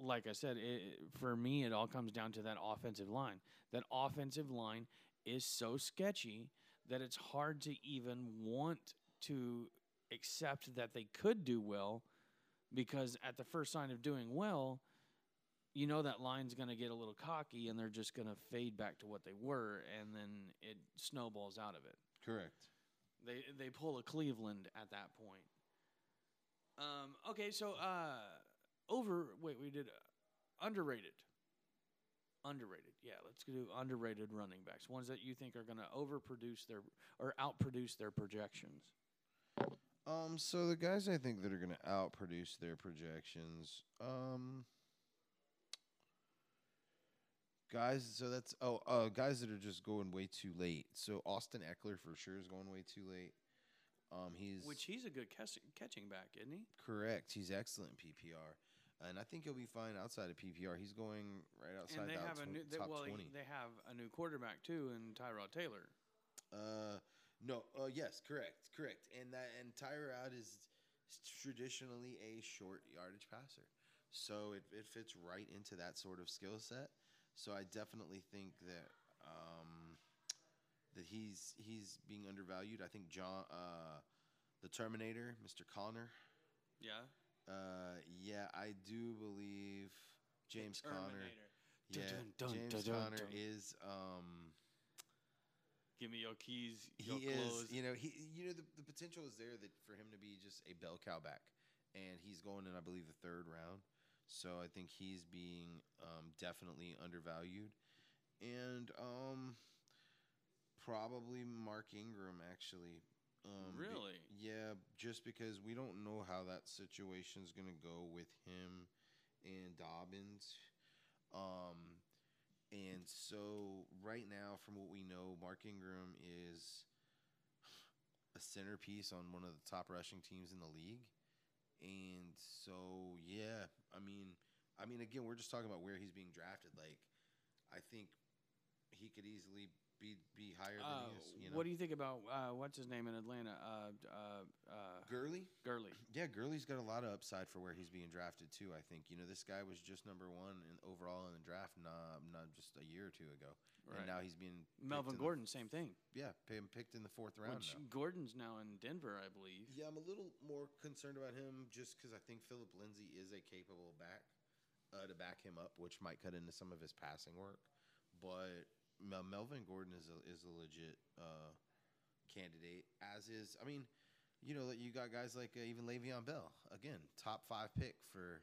like I said, it, for me, it all comes down to that offensive line. That offensive line is so sketchy that it's hard to even want to accept that they could do well because at the first sign of doing well, you know that line's going to get a little cocky and they're just going to fade back to what they were, and then it snowballs out of it. Correct. They they pull a Cleveland at that point. Um, okay, so uh, over. Wait, we did uh, underrated. Underrated, yeah. Let's do underrated running backs. Ones that you think are going to overproduce their or outproduce their projections. Um, so the guys I think that are going to outproduce their projections, um, guys. So that's oh, uh, guys that are just going way too late. So Austin Ekeler for sure is going way too late. Um, he's Which he's a good catch, catching back, isn't he? correct. He's excellent PPR, and I think he'll be fine outside of PPR. He's going right outside and they the have a tw- new. They, top well, twenty. they have a new quarterback too, in Tyrod Taylor. Uh, no. Uh, yes, correct, correct. And that and Tyrod is traditionally a short yardage passer, so it, it fits right into that sort of skill set. So I definitely think that um, that he's he's being undervalued. I think John, uh, the Terminator, Mr. Connor. Yeah, Uh, yeah, I do believe James Conner. Terminator. Yeah, Dun, dun, dun, James dun, Conner dun. is um Give me your keys, he your is, you know, he, you know, the, the potential is there that for him to be just a bell cow back, and he's going in, I believe, the third round. So I think he's being um, definitely undervalued, and um, probably Mark Ingram actually. Um, be- Really? yeah, just because we don't know how that situation's gonna go with him and Dobbins. Um, and so right now, from what we know, Mark Ingram is a centerpiece on one of the top rushing teams in the league. And so, yeah, I mean, I mean, again, we're just talking about where he's being drafted. Like, I think he could easily be be higher Uh, than he is. You know, What do you think about uh, what's his name in Atlanta? Uh, uh, uh, Gurley? Gurley. Yeah, Gurley's got a lot of upside for where he's being drafted too. I think you know this guy was just number one in, overall in the draft, not not just a year or two ago, Right. and now he's being Melvin in the- Gordon, same thing. yeah, him picked in the fourth round. Which now. Gordon's now in Denver, I believe. Yeah, I'm a little more concerned about him just because I think Phillip Lindsay is a capable back uh, to back him up, which might cut into some of his passing work. But Mel- Melvin Gordon is a is a legit uh, candidate. As is, I mean, you know, you got guys like uh, even Le'Veon Bell, again, top five pick for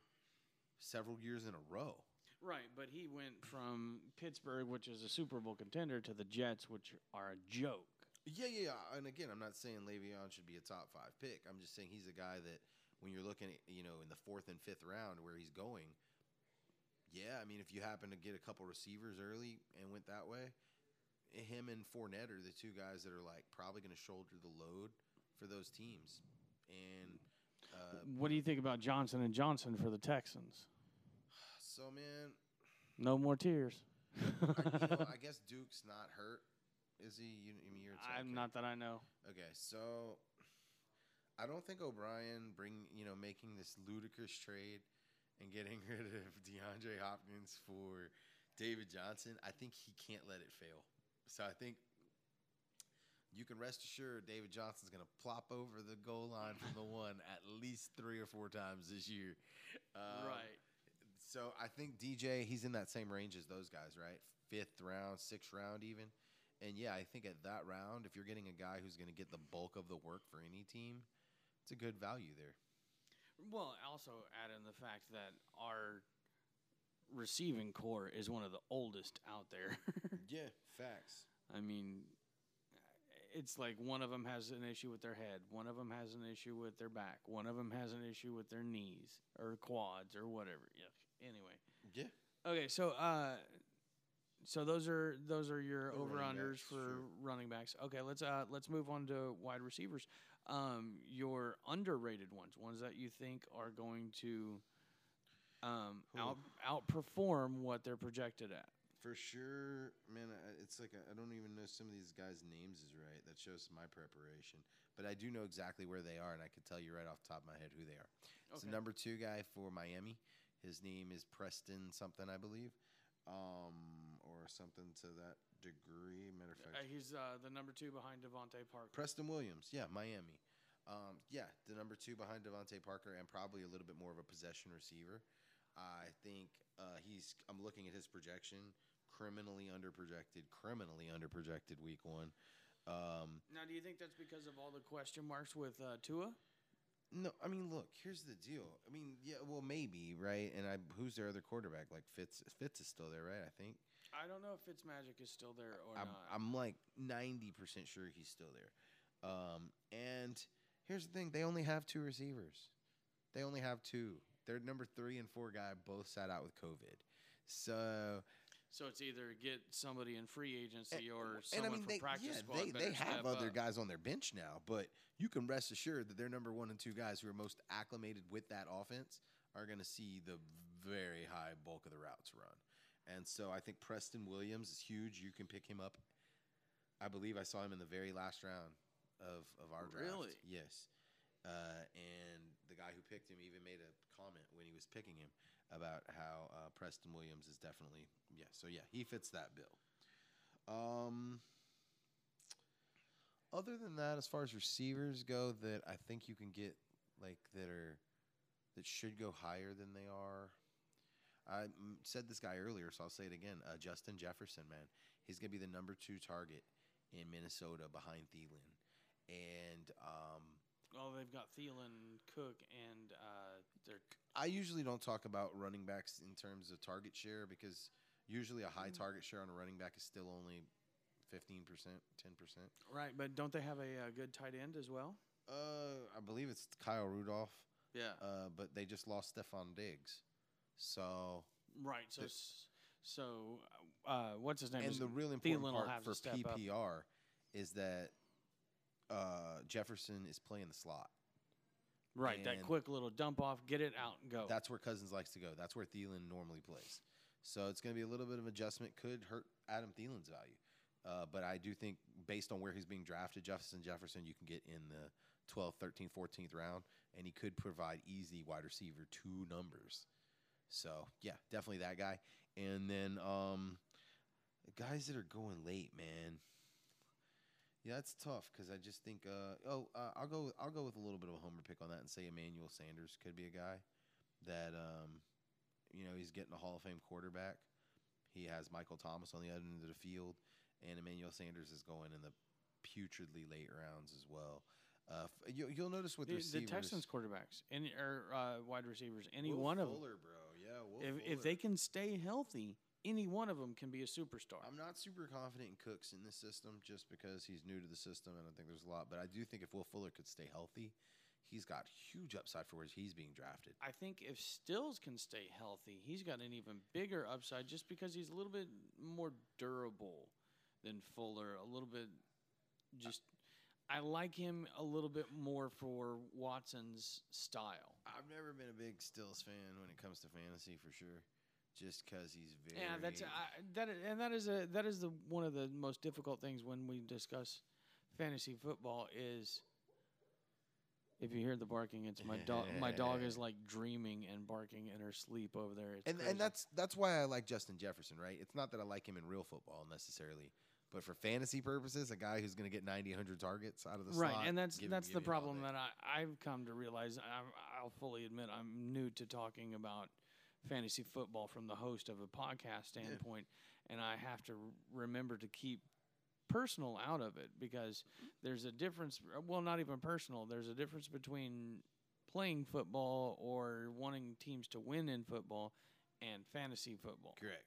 several years in a row. Right, but he went from Pittsburgh, which is a Super Bowl contender, to the Jets, which are a joke. Yeah, yeah, yeah. And again, I'm not saying Le'Veon should be a top five pick. I'm just saying he's a guy that when you're looking at, you know, in the fourth and fifth round where he's going, yeah, I mean, if you happen to get a couple receivers early and went that way, him and Fournette are the two guys that are like probably going to shoulder the load for those teams. And uh, What do you think about Johnson and Johnson for the Texans? so, man, No more tears. I, you know, I guess Duke's not hurt, is he? You, I mean, you're I'm okay. not that I know. Okay, so I don't think O'Brien bring you know making this ludicrous trade and getting rid of DeAndre Hopkins for David Johnson. I think he can't let it fail. So I think you can rest assured David Johnson's going to plop over the goal line from the one at least three or four times this year. Um, right. So I think DJ, he's in that same range as those guys, right? Fifth round, sixth round, even. And yeah, I think at that round, if you're getting a guy who's going to get the bulk of the work for any team, it's a good value there. Well, also add in the fact that our receiving core is one of the oldest out there. Yeah, facts. I mean, it's like one of them has an issue with their head, one of them has an issue with their back, one of them has an issue with their knees or quads or whatever. Yeah. Anyway. Yeah. Okay, so uh, so those are those are your over unders for running backs. Okay, let's uh let's move on to wide receivers. Um, your underrated ones, ones that you think are going to um out outperform what they're projected at. For sure, man. I- It's like I I don't even know some of these guys' names is right. That shows my preparation, but I do know exactly where they are, and I can tell you right off the top of my head who they are. It's the Okay. number two guy for Miami. His name is Preston something, I believe, um, or something to that degree. Matter of fact, Uh, he's uh, the number two behind DeVante Parker. Preston Williams, yeah, Miami. Um, yeah, the number two behind DeVante Parker, and probably a little bit more of a possession receiver. I think uh, he's. I'm looking at his projection. Criminally underprojected. Criminally underprojected. Week one. Um, Now, do you think that's because of all the question marks with uh, Tua? no, I mean, look. Here's the deal. I mean, yeah, well, maybe right. And I, who's their other quarterback? Like Fitz. Fitz is still there, right? I think. I don't know if Fitzmagic is still there or I'm, not. I'm like 90% sure he's still there. Um, and here's the thing they only have two receivers. They only have two. Their number three and four guy both sat out with COVID. So, so it's either get somebody in free agency or and someone I mean, from they, practice yeah, squad they, they have other up. guys on their bench now, but you can rest assured that their number one and two guys who are most acclimated with that offense are going to see the very high bulk of the routes run. And so I think Preston Williams is huge. You can pick him up. I believe I saw him in the very last round of, of our draft. Really? Yes. Uh, and the guy who picked him even made a comment when he was picking him about how uh, Preston Williams is definitely yeah. So yeah, he fits that bill. Um, other than that, as far as receivers go, that I think you can get like that are that should go higher than they are. I mm, said this guy earlier, so I'll say it again. Uh, Justin Jefferson, man, he's gonna be the number two target in Minnesota behind Thielen, and um, Oh, they've got Thielen, Cook, and uh, they're I usually don't talk about running backs in terms of target share because usually a high Mm. target share on a running back is still only fifteen percent, ten percent. right. But don't they have a, uh good tight end as well? Uh, I believe it's Kyle Rudolph. Yeah. Uh, but they just lost Stefon Diggs, so right. So the- so uh, what's his name? and Is- the real important will part for step up. PPR is that uh, Jefferson is playing the slot. right. That quick little dump off, get it out and go. That's where Cousins likes to go. That's where Thielen normally plays. So it's going to be a little bit of adjustment. Could hurt Adam Thielen's value. Uh, but I do think based on where he's being drafted, Jefferson Jefferson, you can get in the 12th, 13th, 14th round, and he could provide easy wide receiver two numbers. So yeah, definitely that guy. And then um, guys that are going late, man. Yeah, it's tough because I just think. Uh, oh, uh, I'll go. I'll go with a little bit of a homer pick on that and say Emmanuel Sanders could be a guy that um, you know he's getting a Hall of Fame quarterback. He has Michael Thomas on the other end of the field, and Emmanuel Sanders is going in the putridly late rounds as well. Uh, you, you'll notice with the, the Texans quarterbacks, any or uh, wide receivers, any Will one of them. Fuller, bro. If, if they can stay healthy, any one of them can be a superstar. I'm not super confident in Cooks in this system just because he's new to the system and I think there's a lot. But I do think if Will Fuller could stay healthy, he's got huge upside for where he's being drafted. I think if Stills can stay healthy, he's got an even bigger upside just because he's a little bit more durable than Fuller. A little bit just. I like him a little bit more for Watson's style. I've never been a big Stills fan when it comes to fantasy for sure, just because he's very. Yeah, that's I, that, and that is a that is the one of the most difficult things when we discuss fantasy football is. If you hear the barking, it's my dog. my dog is like dreaming and barking in her sleep over there. It's and crazy. and that's that's why I like Justin Jefferson, right? It's not that I like him in real football necessarily, but for fantasy purposes, a guy who's going to get 90, 100 targets out of the right, slot, and that's give- that's give the me him all problem that I I've come to realize. I'm, I'll fully admit I'm new to talking about fantasy football from the host of a podcast standpoint, and I have to r- remember to keep personal out of it because there's a difference. Well, not even personal. There's a difference between playing football or wanting teams to win in football and fantasy football. Correct.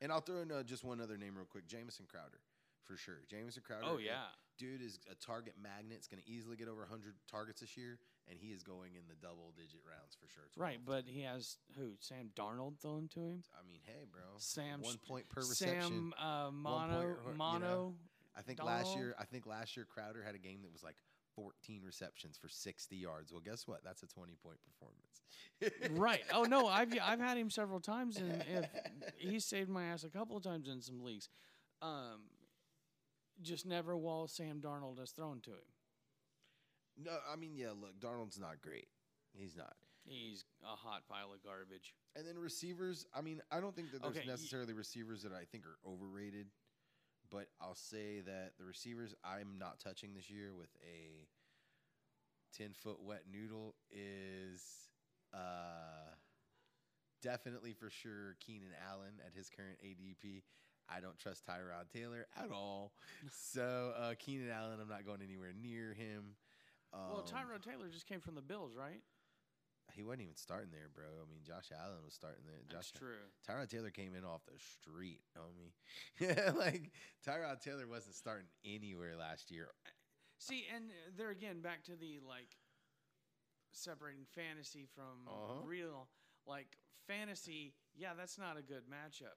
And I'll throw in uh, just one other name real quick: Jamison Crowder, for sure. Jamison Crowder. Oh uh, yeah. dude is a target magnet. It's going to easily get over 100 targets this year, and he is going in the double-digit rounds for sure. Right, but he has who? Sam Darnold thrown to him. I mean, hey, bro. Sam one point per reception. Sam uh, point Mono you know, Mono. I think last year, I think last year Crowder had a game that was like 14 receptions for 60 yards. Well, guess what? That's a 20-point performance. right. Oh no, I've I've had him several times, and if he saved my ass a couple of times in some leagues. Um, just never while Sam Darnold has thrown to him. No, I mean, yeah. Look, Darnold's not great. He's not. He's a hot pile of garbage. And then receivers. I mean, I don't think that there's Okay, y- necessarily receivers that I think are overrated, but I'll say that the receivers I'm not touching this year with a 10 foot wet noodle is uh, definitely for sure Keenan Allen at his current ADP. I don't trust Tyrod Taylor at all. so uh, Keenan Allen, I'm not going anywhere near him. Well, Um, Tyrod Taylor just came from the Bills, right? He wasn't even starting there, bro. I mean, Josh Allen was starting there. That's Josh true. Tyrod Taylor came in off the street, homie. Yeah, like Tyrod Taylor wasn't starting anywhere last year. See, and there again, back to the like separating fantasy from Uh-huh. real. Like fantasy, yeah, that's not a good matchup.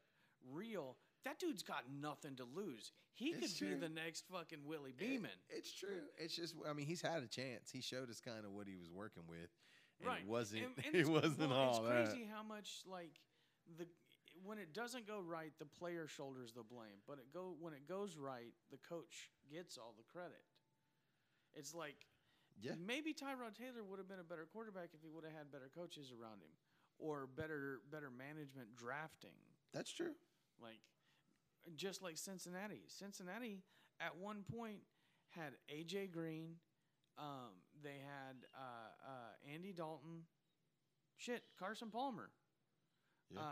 Real, that dude's got nothing to lose. He It's could be the next fucking Willie It- Beamen. it's true. It's just, I mean, he's had a chance. He showed us kind of what he was working with, and right. it wasn't. And- and it wasn't well, all It's that. crazy how much like the when it doesn't go right, the player shoulders the blame. But it go when it goes right, the coach gets all the credit. It's like Yeah, maybe Tyrod Taylor would have been a better quarterback if he would have had better coaches around him, or better better management drafting. that's true. Like just like Cincinnati. Cincinnati at one point had AJ Green. Um, they had uh, uh, Andy Dalton. Shit, Carson Palmer. Yeah. Uh,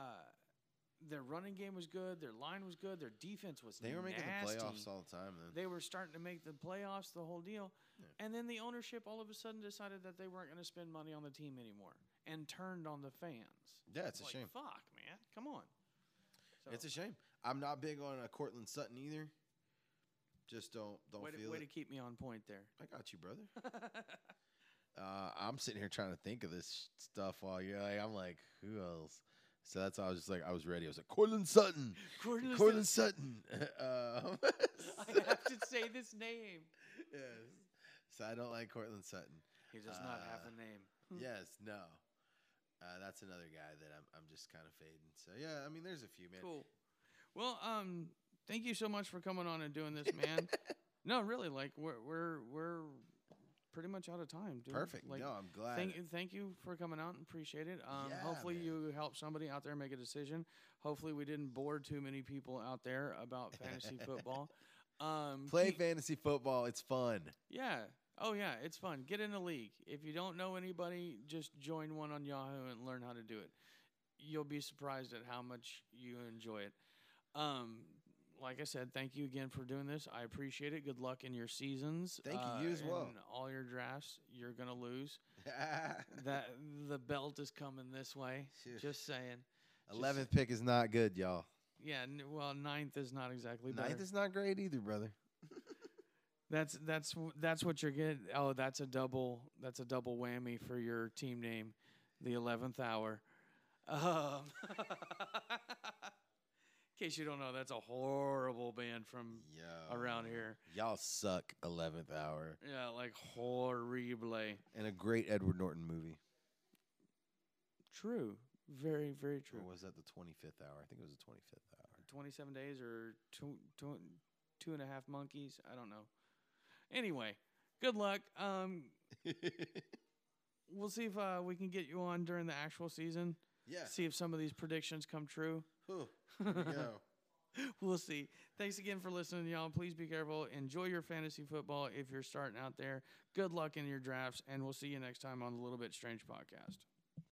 their running game was good, their line was good, their defense was They were making the playoffs all the time, then. They were starting to make the playoffs, the whole deal. Yeah. And then the ownership all of a sudden decided that they weren't going to spend money on the team anymore and turned on the fans. yeah, it's a shame. Fuck, man. Come on. So, It's a shame. I'm not big on uh, Courtland Sutton either. Just don't don't way, to, feel way it. to keep me on point there. I got you, brother. uh, I'm sitting here trying to think of this stuff while you're like, I'm like, who else? So that's why I was just like, I was ready. I was like, Courtland Sutton, Courtland Courtland Sutton. um, I have to say this name. yes. So I don't like Courtland Sutton. He does not have Uh, a name. yes, no. Uh, that's another guy that I'm I'm just kind of fading. So yeah, I mean, there's a few man. Cool. Well, um, thank you so much for coming on and doing this, man. no, really, like we're we're we're pretty much out of time, dude. Perfect. Like, no, I'm glad. Thank you, thank you for coming out and appreciate it. Um, Yeah, hopefully man. you helped somebody out there make a decision. Hopefully we didn't bore too many people out there about fantasy football. Um, Play fantasy football. It's fun. yeah. Oh yeah, it's fun. Get in a league. If you don't know anybody, just join one on Yahoo and learn how to do it. You'll be surprised at how much you enjoy it. Um, like I said, thank you again for doing this. I appreciate it. Good luck in your seasons. Thank you. uh, You as well. and All your drafts, you're gonna lose. that the belt is coming this way. Phew. Just saying. Eleventh pick is not good, y'all. Yeah. N- well, ninth is not exactly better. Ninth is not great either, brother. That's that's w- that's what you're getting. Oh, that's a double. That's a double whammy for your team name, the eleventh hour. Um, in case you don't know, that's a horrible band from Yo. around here. Y'all suck. Eleventh hour Yeah, like horrible. and a great Edward Norton movie. True. Very very true. Or was that the twenty fifth hour? I think it was the twenty fifth hour. 27 days or two, two, two and a half monkeys. I don't know. Anyway, good luck. Um, we'll see if uh, we can get you on during the actual season. Yeah. See if some of these predictions come true. Whew. Here we go. we'll see. Thanks again for listening, y'all. Please be careful. Enjoy your fantasy football if you're starting out there. Good luck in your drafts, and we'll see you next time on the Little Bit Strange podcast.